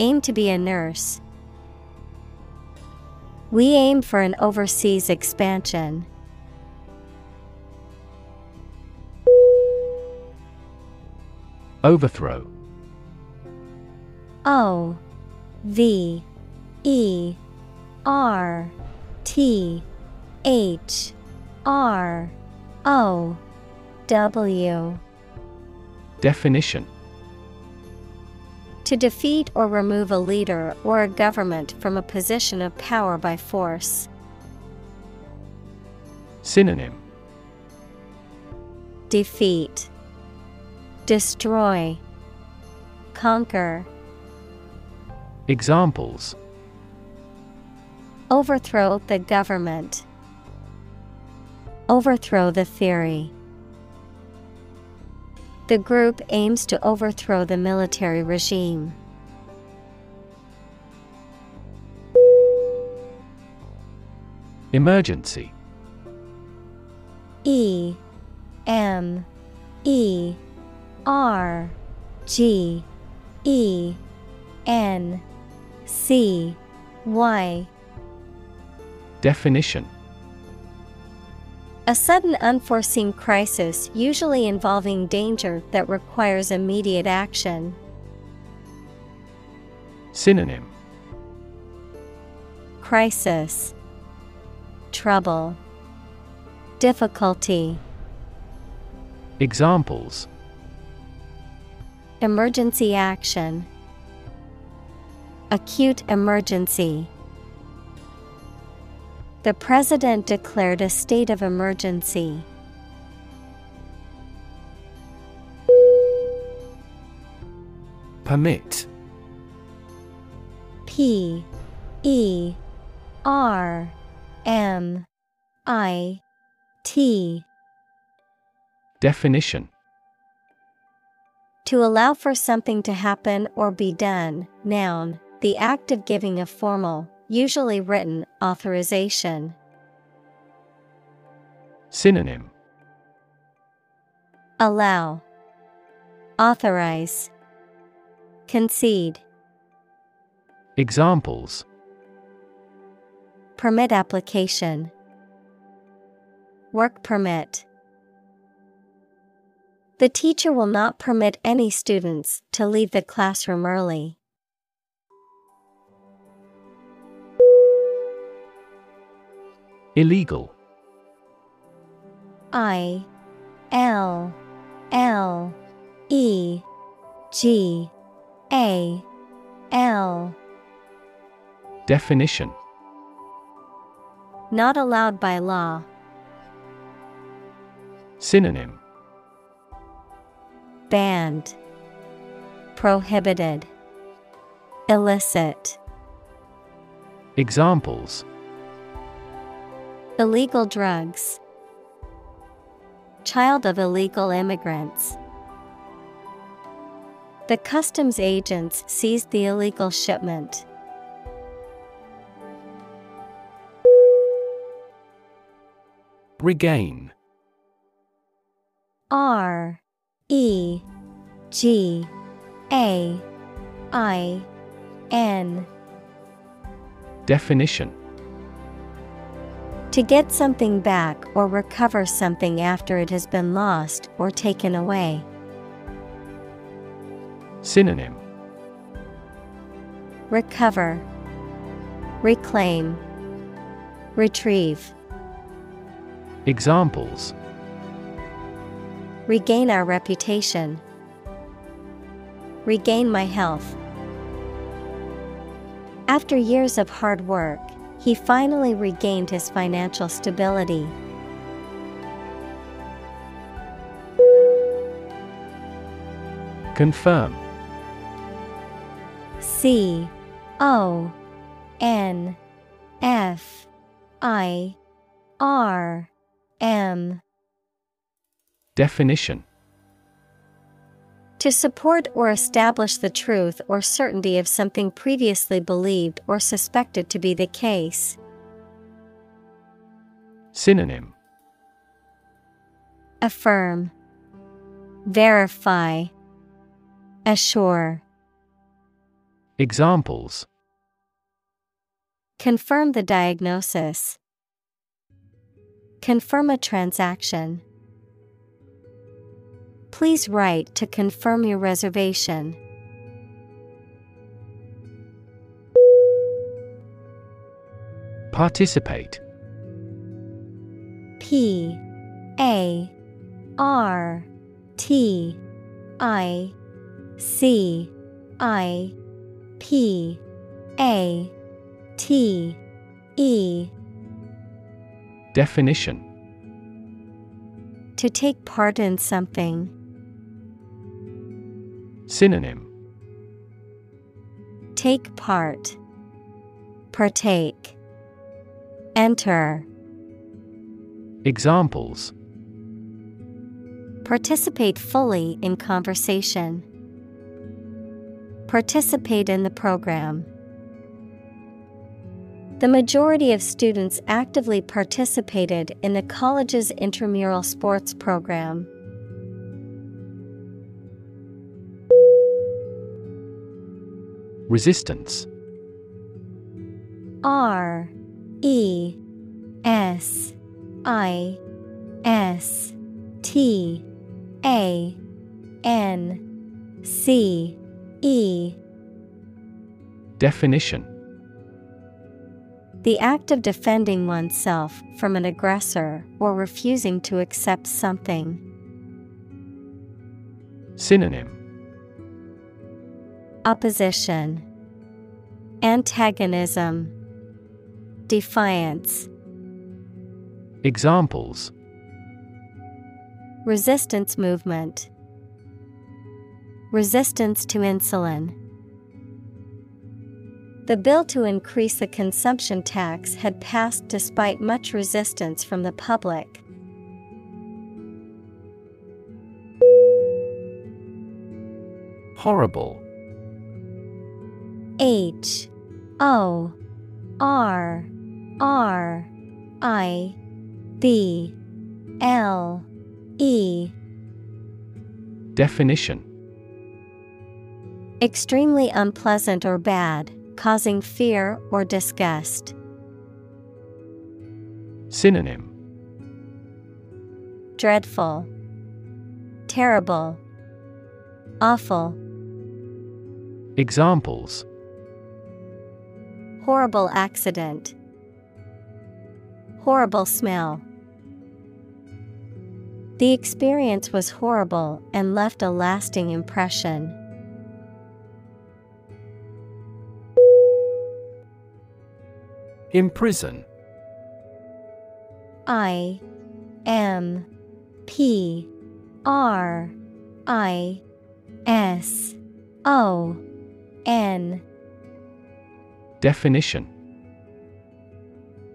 Aim to be a nurse. We aim for an overseas expansion. Overthrow O V E R T H R O W Definition To defeat or remove a leader or a government from a position of power by force. Synonym Defeat Destroy Conquer Examples Overthrow the government. Overthrow the theory. The group aims to overthrow the military regime. Emergency. E M E R G E N C Y. Definition A sudden unforeseen crisis usually involving danger that requires immediate action. Synonym. Crisis. Trouble. Difficulty. Examples. Emergency action. Acute emergency The President declared a state of emergency. Permit. P E R M I T. Definition. To allow for something to happen or be done, noun, the act of giving a formal, usually written, authorization. Synonym Allow, Authorize, Concede, Examples Permit application, Work permit. The teacher will not permit any students to leave the classroom early. Illegal I L L E G A L Definition Not allowed by law. Synonym Banned. Prohibited. Illicit. Examples Illegal drugs. Child of illegal immigrants. The customs agents seized the illegal shipment. Regain R E G A I N. Definition To get something back or recover something after it has been lost or taken away. Synonym Recover, Reclaim, Retrieve. Examples Regain our reputation. Regain my health. After years of hard work, he finally regained his financial stability. Confirm. C O N F I R M. Definition To support or establish the truth or certainty of something previously believed or suspected to be the case. Synonym Affirm, Verify, Assure. Examples Confirm the diagnosis. Confirm a transaction. Please write to confirm your reservation. Participate P A R T I C I P A T E Definition To take part in something. Synonym Take part. Partake. Enter. Examples Participate fully in conversation. Participate in the program. The majority of students actively participated in the college's intramural sports program. Resistance. R E S I S T A N C E. Definition. The act of defending oneself from an aggressor or refusing to accept something. Synonym Opposition, Antagonism, Defiance, Examples Resistance movement, Resistance to insulin. The bill to increase the consumption tax had passed despite much resistance from the public. Horrible H O R R I B L E. Definition. Extremely unpleasant or bad, causing fear or disgust. Synonym. Dreadful, Terrible, Awful. Examples Horrible accident. Horrible smell. The experience was horrible and left a lasting impression. Imprison I M P R I S O N Definition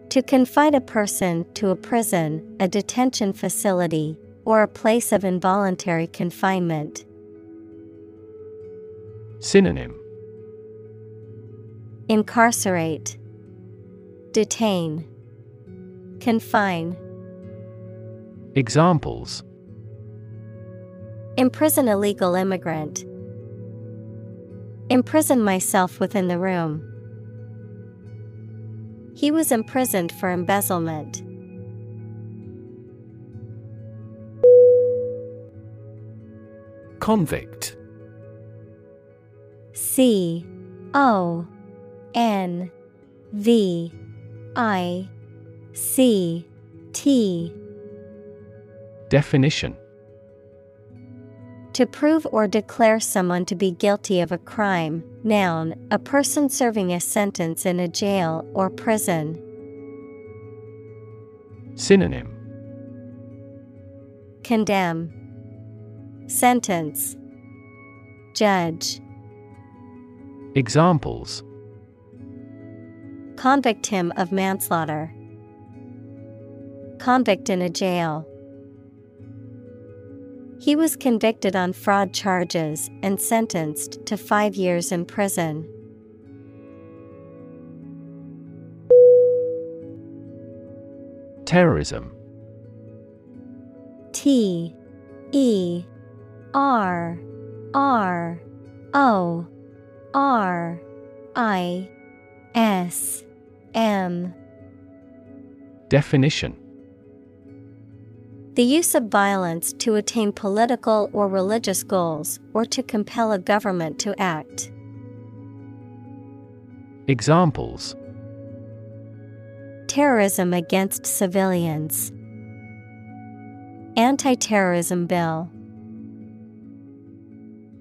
To confine a person to a prison, a detention facility, or a place of involuntary confinement. Synonym Incarcerate, Detain, Confine. Examples Imprison a legal immigrant. Imprison myself within the room. He was imprisoned for embezzlement. Convict. C O N V I C T. Definition. To prove or declare someone to be guilty of a crime, noun, a person serving a sentence in a jail or prison. Synonym Condemn, Sentence, Judge. Examples Convict him of manslaughter. Convict in a jail. He was convicted on fraud charges and sentenced to five years in prison. Terrorism. T E R R O R I S M. Definition The use of violence to attain political or religious goals or to compel a government to act. Examples Terrorism against civilians. Anti terrorism bill.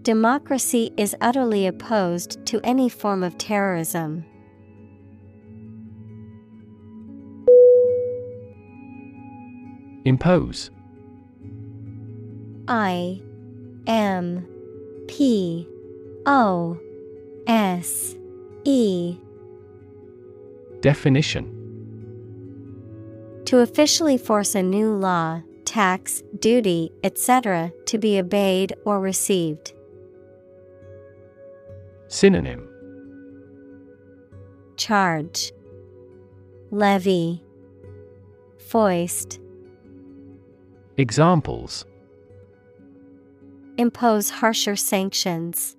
Democracy is utterly opposed to any form of terrorism. Impose. I M P O S E. Definition. To officially force a new law, tax, duty, etc., to be obeyed or received. Synonym. Charge, Levy, Foist, Examples Impose harsher sanctions.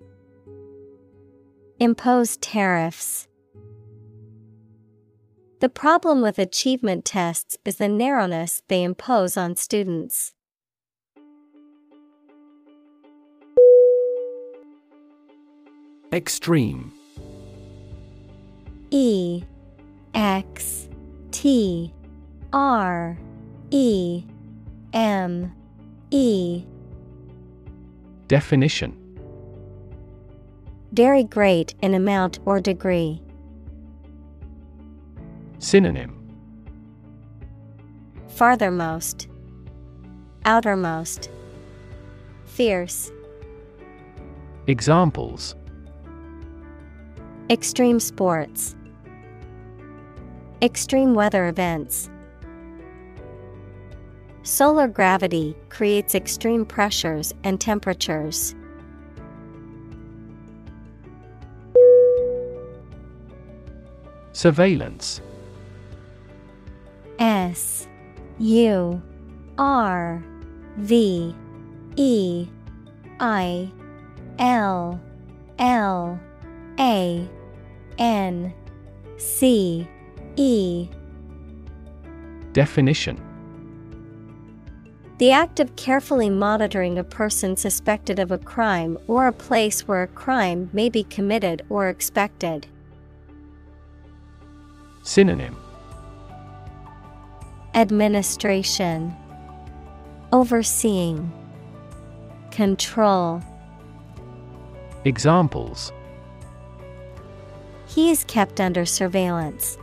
Impose tariffs. The problem with achievement tests is the narrowness they impose on students. Extreme E X T R E M E. Definition. Very great in amount or degree. Synonym. Farthermost, Outermost, Fierce, Examples. Extreme sports, Extreme weather events. Solar gravity creates extreme pressures and temperatures. Surveillance. S U R V E I L L A N C E. Definition The act of carefully monitoring a person suspected of a crime or a place where a crime may be committed or expected. Synonym Administration Overseeing Control Examples He is kept under surveillance.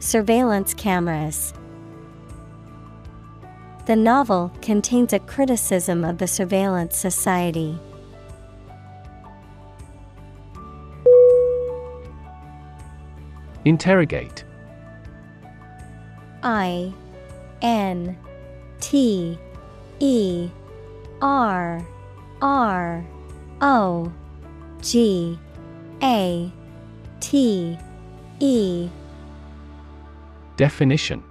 Surveillance cameras. The novel contains a criticism of the surveillance society. Interrogate. I N T E R R O G A T E. Definition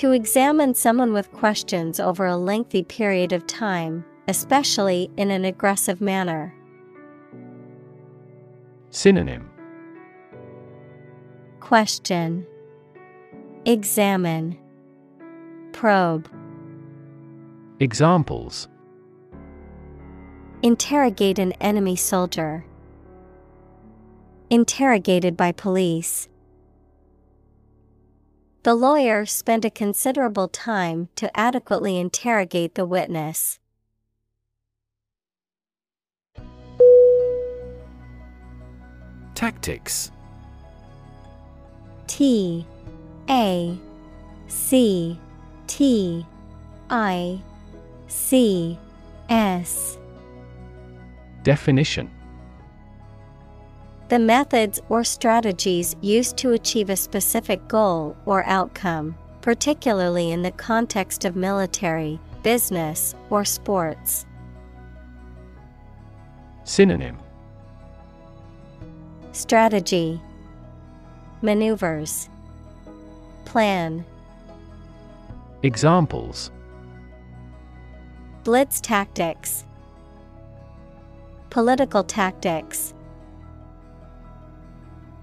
To examine someone with questions over a lengthy period of time, especially in an aggressive manner. Synonym Question Examine Probe Examples Interrogate an enemy soldier. Interrogated by police. The lawyer spent a considerable time to adequately interrogate the witness. Tactics. T A C T I C S. Definition The methods or strategies used to achieve a specific goal or outcome, particularly in the context of military, business, or sports. Synonym. Strategy. Maneuvers. Plan. Examples. Blitz tactics. Political tactics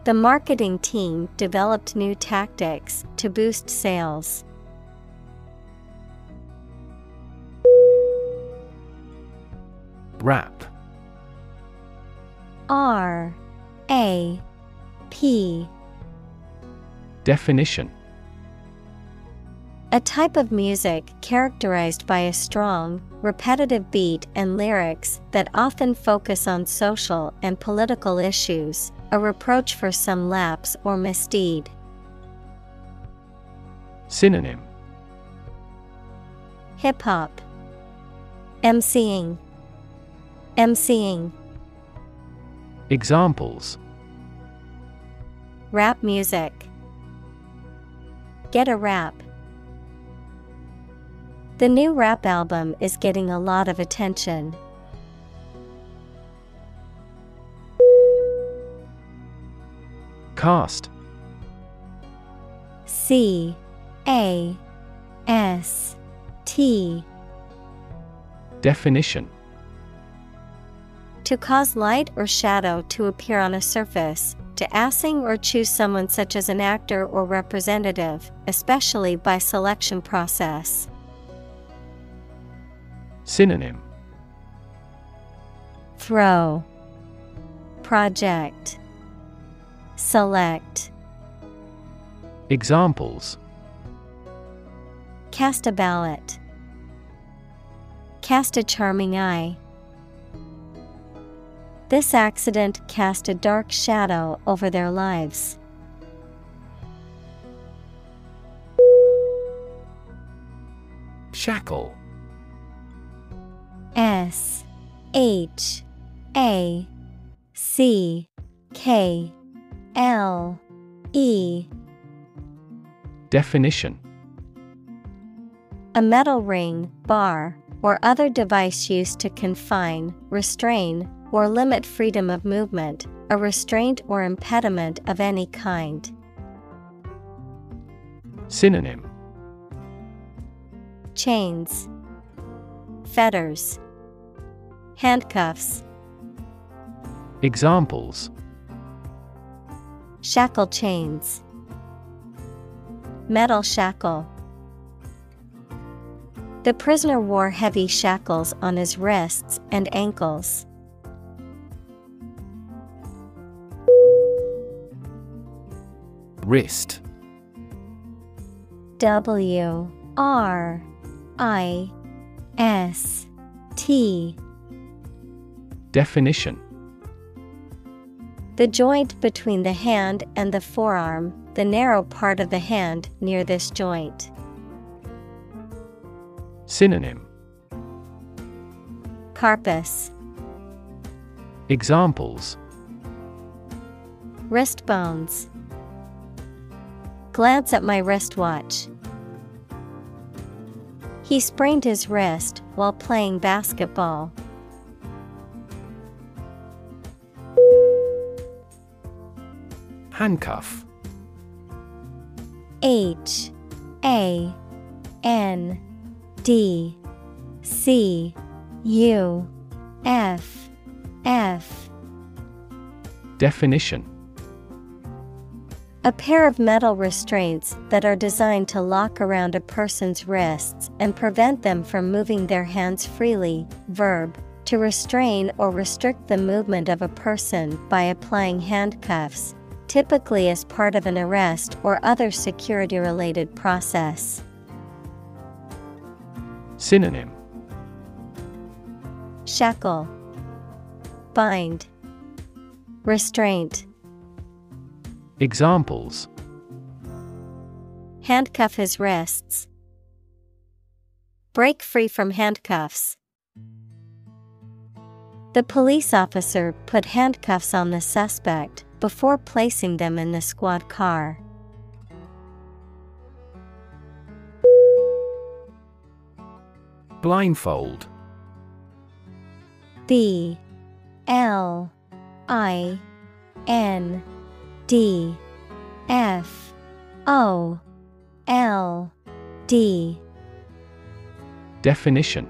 The marketing team developed new tactics to boost sales. Rap. R A P. Definition. A type of music characterized by a strong, repetitive beat and lyrics that often focus on social and political issues, a reproach for some lapse or misdeed. Synonym Hip hop, MCing, MCing, Examples rap music. Get a rap. The new rap album is getting a lot of attention. Cast. C A S T. Definition. To cause light or shadow to appear on a surface, to assing or choose someone such as an actor or representative, especially by selection process. Synonym. Throw. Project Select Examples Cast a ballot. Cast a charming eye. This accident cast a dark shadow over their lives. Shackle S H A C K L E. Definition. A metal ring, bar, or other device used to confine, restrain, or limit freedom of movement, a restraint or impediment of any kind. Synonym. Chains, Fetters, Handcuffs, Examples Shackle chains, Metal shackle. The prisoner wore heavy shackles on his wrists and ankles. Wrist W R I S T Definition The joint between the hand and the forearm, the narrow part of the hand near this joint. Synonym Carpus, Examples wrist bones. Glance at my wristwatch. He sprained his wrist while playing basketball. Handcuff. H A N D C U F F. Definition. A pair of metal restraints that are designed to lock around a person's wrists and prevent them from moving their hands freely. Verb To restrain or restrict the movement of a person by applying handcuffs, typically as part of an arrest or other security related process. Synonym Shackle, Bind, Restraint. Examples Handcuff his wrists. Break free from handcuffs. The police officer put handcuffs on the suspect before placing them in the squad car. Blindfold. B L I N D F O L D. Definition.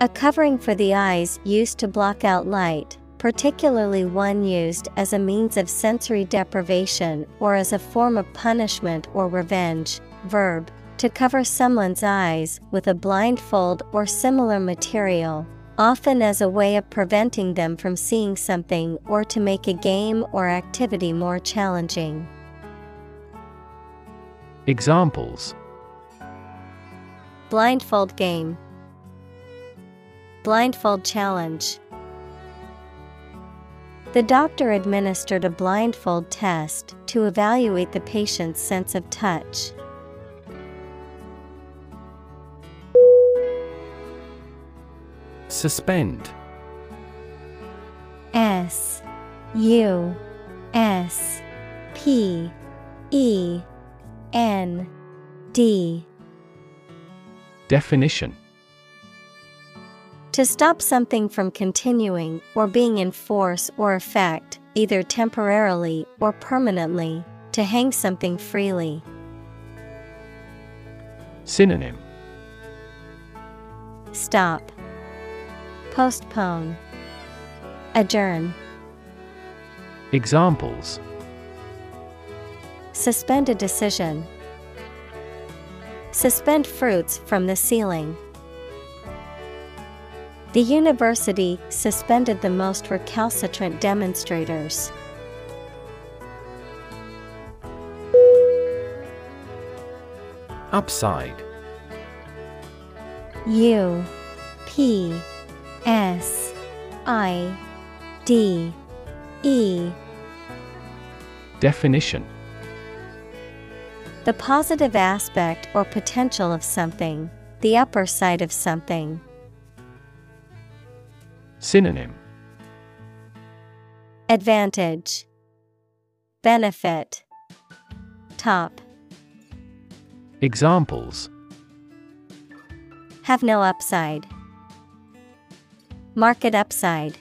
A covering for the eyes used to block out light, particularly one used as a means of sensory deprivation or as a form of punishment or revenge. Verb To cover someone's eyes with a blindfold or similar material, often as a way of preventing them from seeing something or to make a game or activity more challenging. Examples Blindfold game, Blindfold challenge. The doctor administered a blindfold test to evaluate the patient's sense of touch. Suspend. S U S P E N D. Definition To stop something from continuing or being in force or effect, either temporarily or permanently, to hang something freely. Synonym Stop. Postpone. Adjourn. Examples Suspend a decision. Suspend fruits from the ceiling. The university suspended the most recalcitrant demonstrators. Upside U P S I D E Definition The positive aspect or potential of something, the upper side of something. Synonym Advantage Benefit Top Examples Have no upside. Market upside.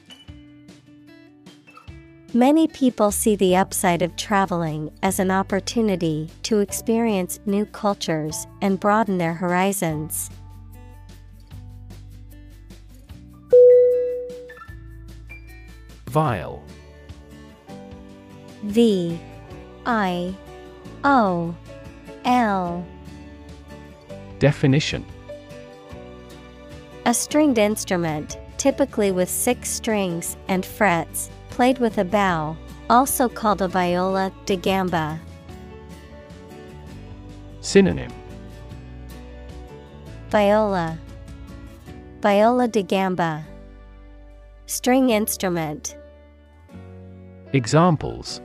Many people see the upside of traveling as an opportunity to experience new cultures and broaden their horizons. Viol V I O L. Definition. A stringed instrument, typically with six strings and frets, played with a bow, also called a viola da gamba. Synonym. Viola. Viola da gamba. String instrument Examples.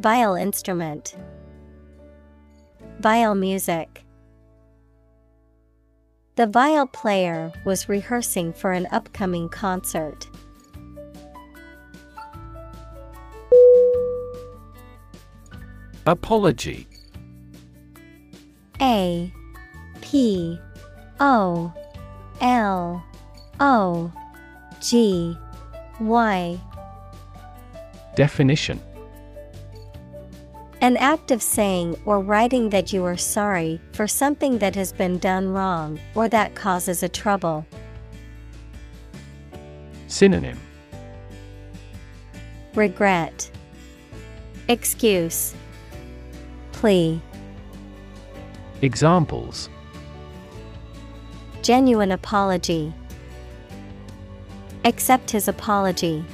Viol instrument. Viol music. The viol player was rehearsing for an upcoming concert. Apology. A P O L O G Y Definition An act of saying or writing that you are sorry for something that has been done wrong or that causes a trouble. Synonym Regret, Excuse, Plea. Examples Genuine apology. Accept his apology.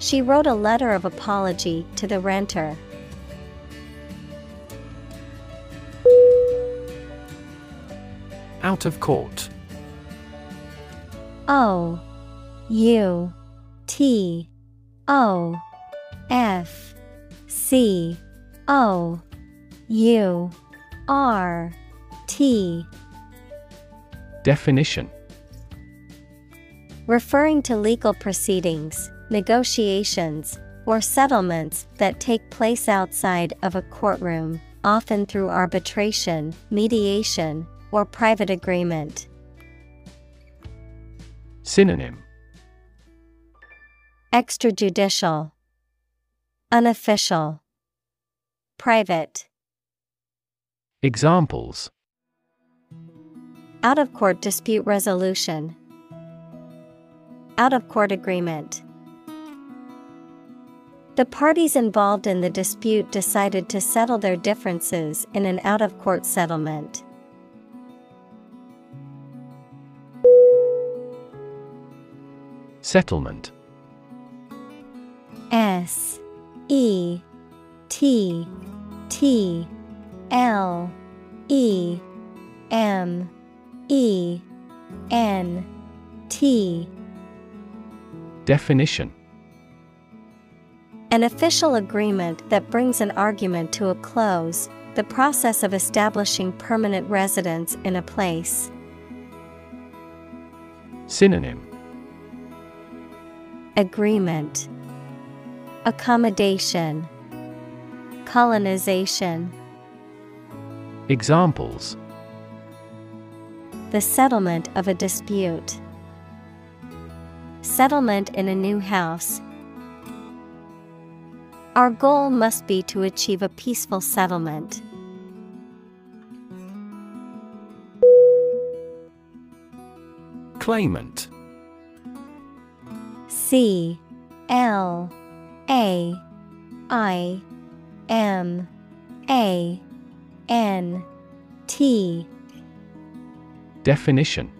She wrote a letter of apology to the renter. Out of court. O U T O F C O U R T Definition Referring to legal proceedings, negotiations, or settlements that take place outside of a courtroom, often through arbitration, mediation, or private agreement. Synonym Extrajudicial, Unofficial, Private. Examples Out of court dispute resolution, Out of court agreement. The parties involved in the dispute decided to settle their differences in an out of court settlement. Settlement. S E T T L E M E N T. Definition An official agreement that brings an argument to a close, the process of establishing permanent residence in a place. Synonym Agreement Accommodation Colonization Examples The settlement of a dispute. Settlement in a new house. Our goal must be to achieve a peaceful settlement. Claimant. C L A I M A N T. Definition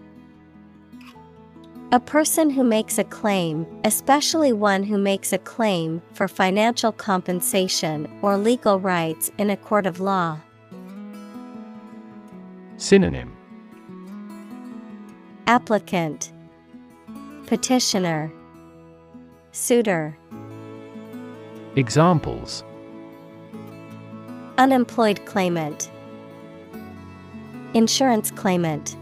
A person who makes a claim, especially one who makes a claim for financial compensation or legal rights in a court of law. Synonym. Applicant. Petitioner. Suitor. Examples. Unemployed claimant. Insurance claimant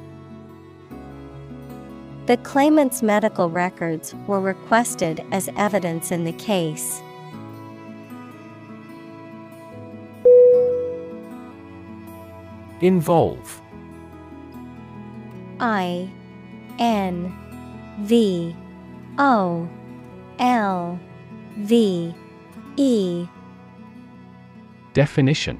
The claimant's medical records were requested as evidence in the case. Involve. I N V O L V E. Definition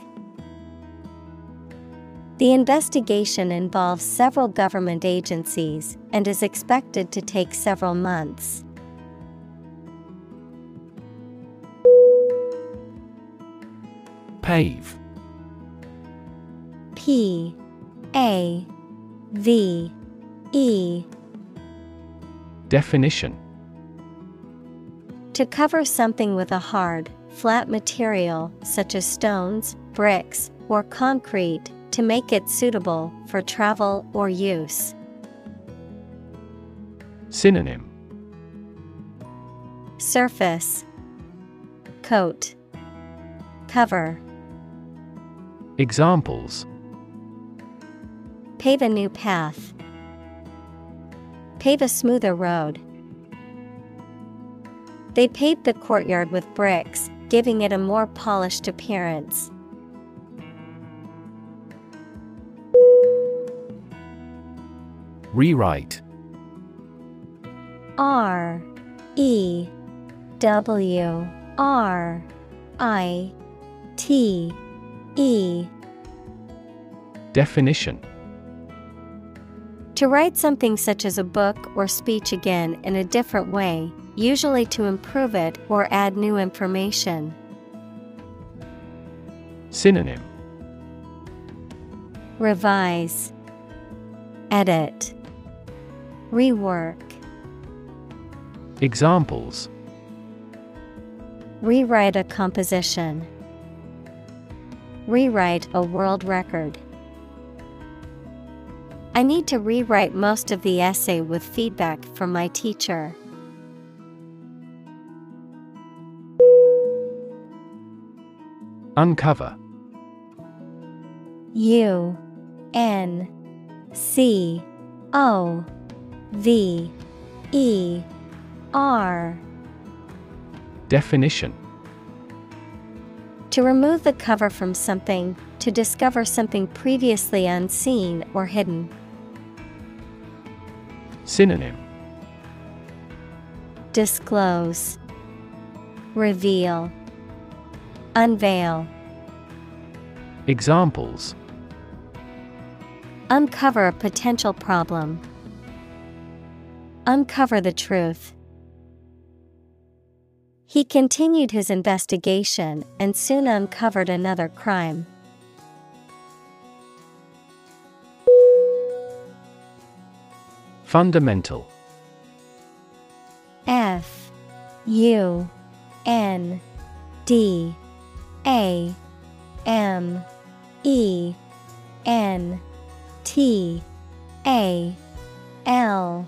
The investigation involves several government agencies and is expected to take several months. Pave. P A V E. Definition. To cover something with a hard, flat material such as stones, bricks, or concrete to make it suitable for travel or use. Synonym Surface Coat Cover Examples Pave a new path. Pave a smoother road. They paved the courtyard with bricks, giving it a more polished appearance. Rewrite. R E W R I T E. Definition. To write something such as a book or speech again in a different way, usually to improve it or add new information. Synonym. Revise, Edit, Rework. Examples Rewrite a composition. Rewrite a world record. I need to rewrite most of the essay with feedback from my teacher. Uncover U N C O V E R Definition To remove the cover from something, to discover something previously unseen or hidden. Synonym Disclose, Reveal, Unveil. Examples Uncover a potential problem. Uncover the truth. He continued his investigation and soon uncovered another crime. Fundamental F U N D A M E N T A L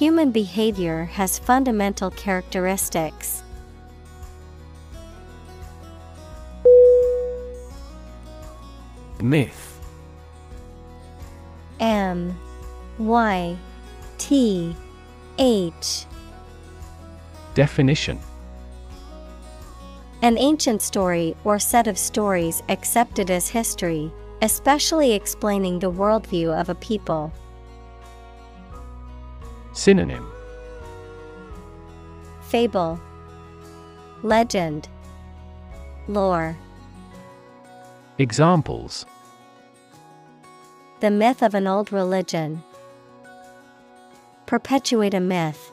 Human behavior has fundamental characteristics. Myth M Y T H Definition An ancient story or set of stories accepted as history, especially explaining the worldview of a people. Synonym Fable, Legend, Lore. Examples The myth of an old religion. Perpetuate a myth.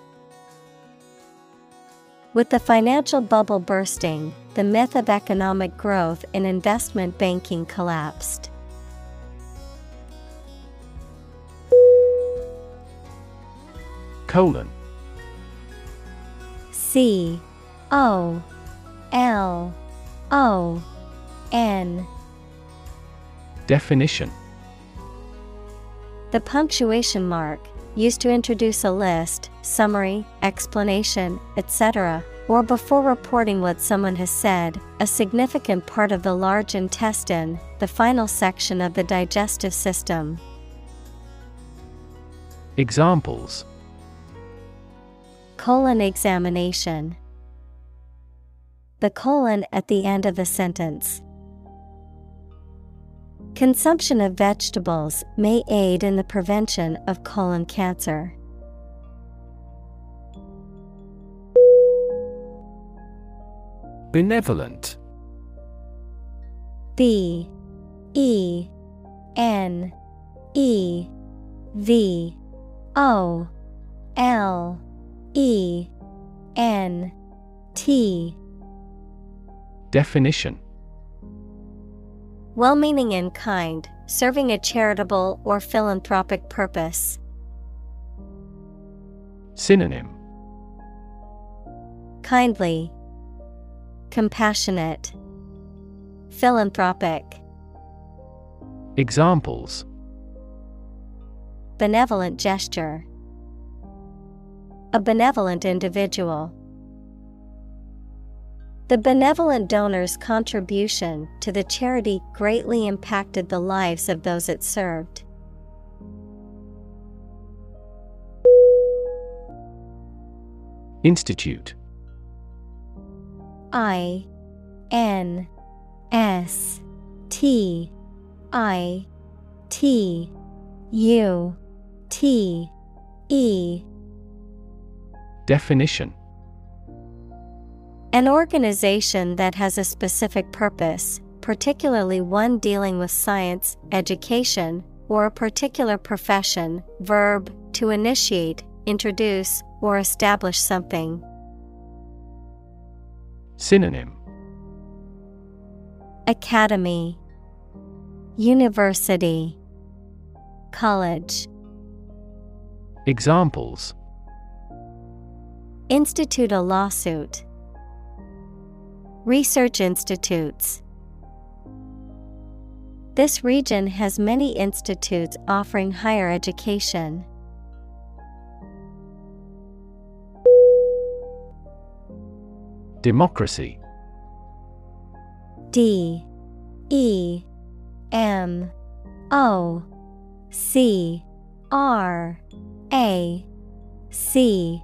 With the financial bubble bursting, the myth of economic growth in investment banking collapsed. Colon C O L O N Definition The punctuation mark, used to introduce a list, summary, explanation, etc., or before reporting what someone has said, a significant part of the large intestine, the final section of the digestive system. Examples Colon examination. The colon at the end of the sentence. Consumption of vegetables may aid in the prevention of colon cancer. Benevolent B E N E V O L E N T Definition Well meaning in kind, serving a charitable or philanthropic purpose. Synonym Kindly, Compassionate, Philanthropic. Examples Benevolent gesture. A benevolent individual. The benevolent donor's contribution to the charity greatly impacted the lives of those it served. Institute I N S T I T U T E Definition An organization that has a specific purpose, particularly one dealing with science, education, or a particular profession. Verb to initiate, introduce, or establish something. Synonym Academy, University, College. Examples Institute a lawsuit. Research institutes. This region has many institutes offering higher education. Democracy. D. E. M. O. C. R. A. C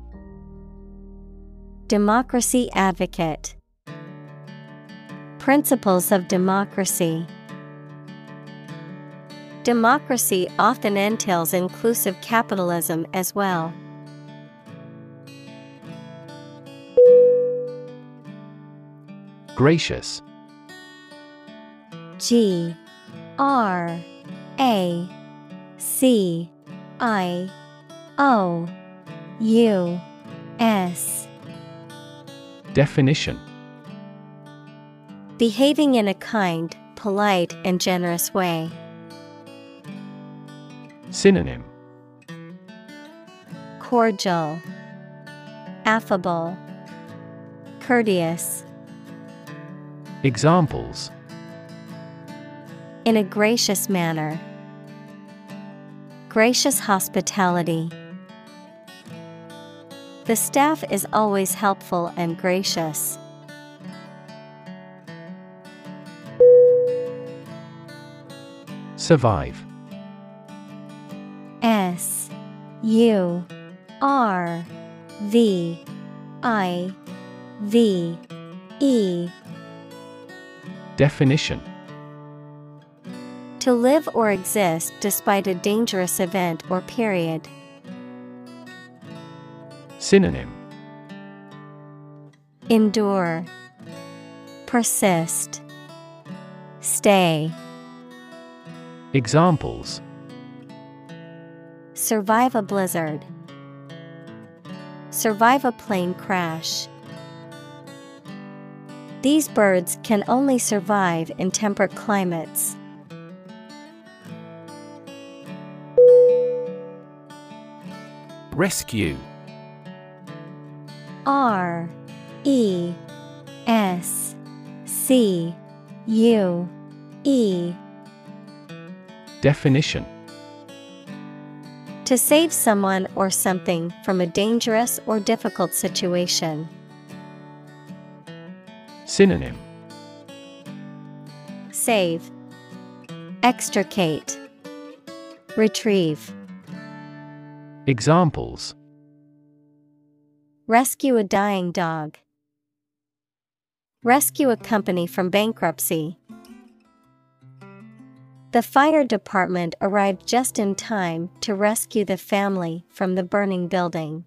Democracy advocate, Principles of democracy. Democracy often entails inclusive capitalism as well. Gracious G R A C I O U S. Definition Behaving in a kind, polite, and generous way. Synonym Cordial, Affable, Courteous. Examples In a gracious manner. Gracious hospitality. The staff is always helpful and gracious. Survive S U R V I V E Definition To live or exist despite a dangerous event or period. Synonym Endure, Persist, Stay. Examples Survive a blizzard. Survive a plane crash. These birds can only survive in temperate climates. Rescue R E S C U E. Definition. To save someone or something from a dangerous or difficult situation. Synonym. Save, Extricate, Retrieve. Examples Rescue a dying dog. Rescue a company from bankruptcy. The fire department arrived just in time to rescue the family from the burning building.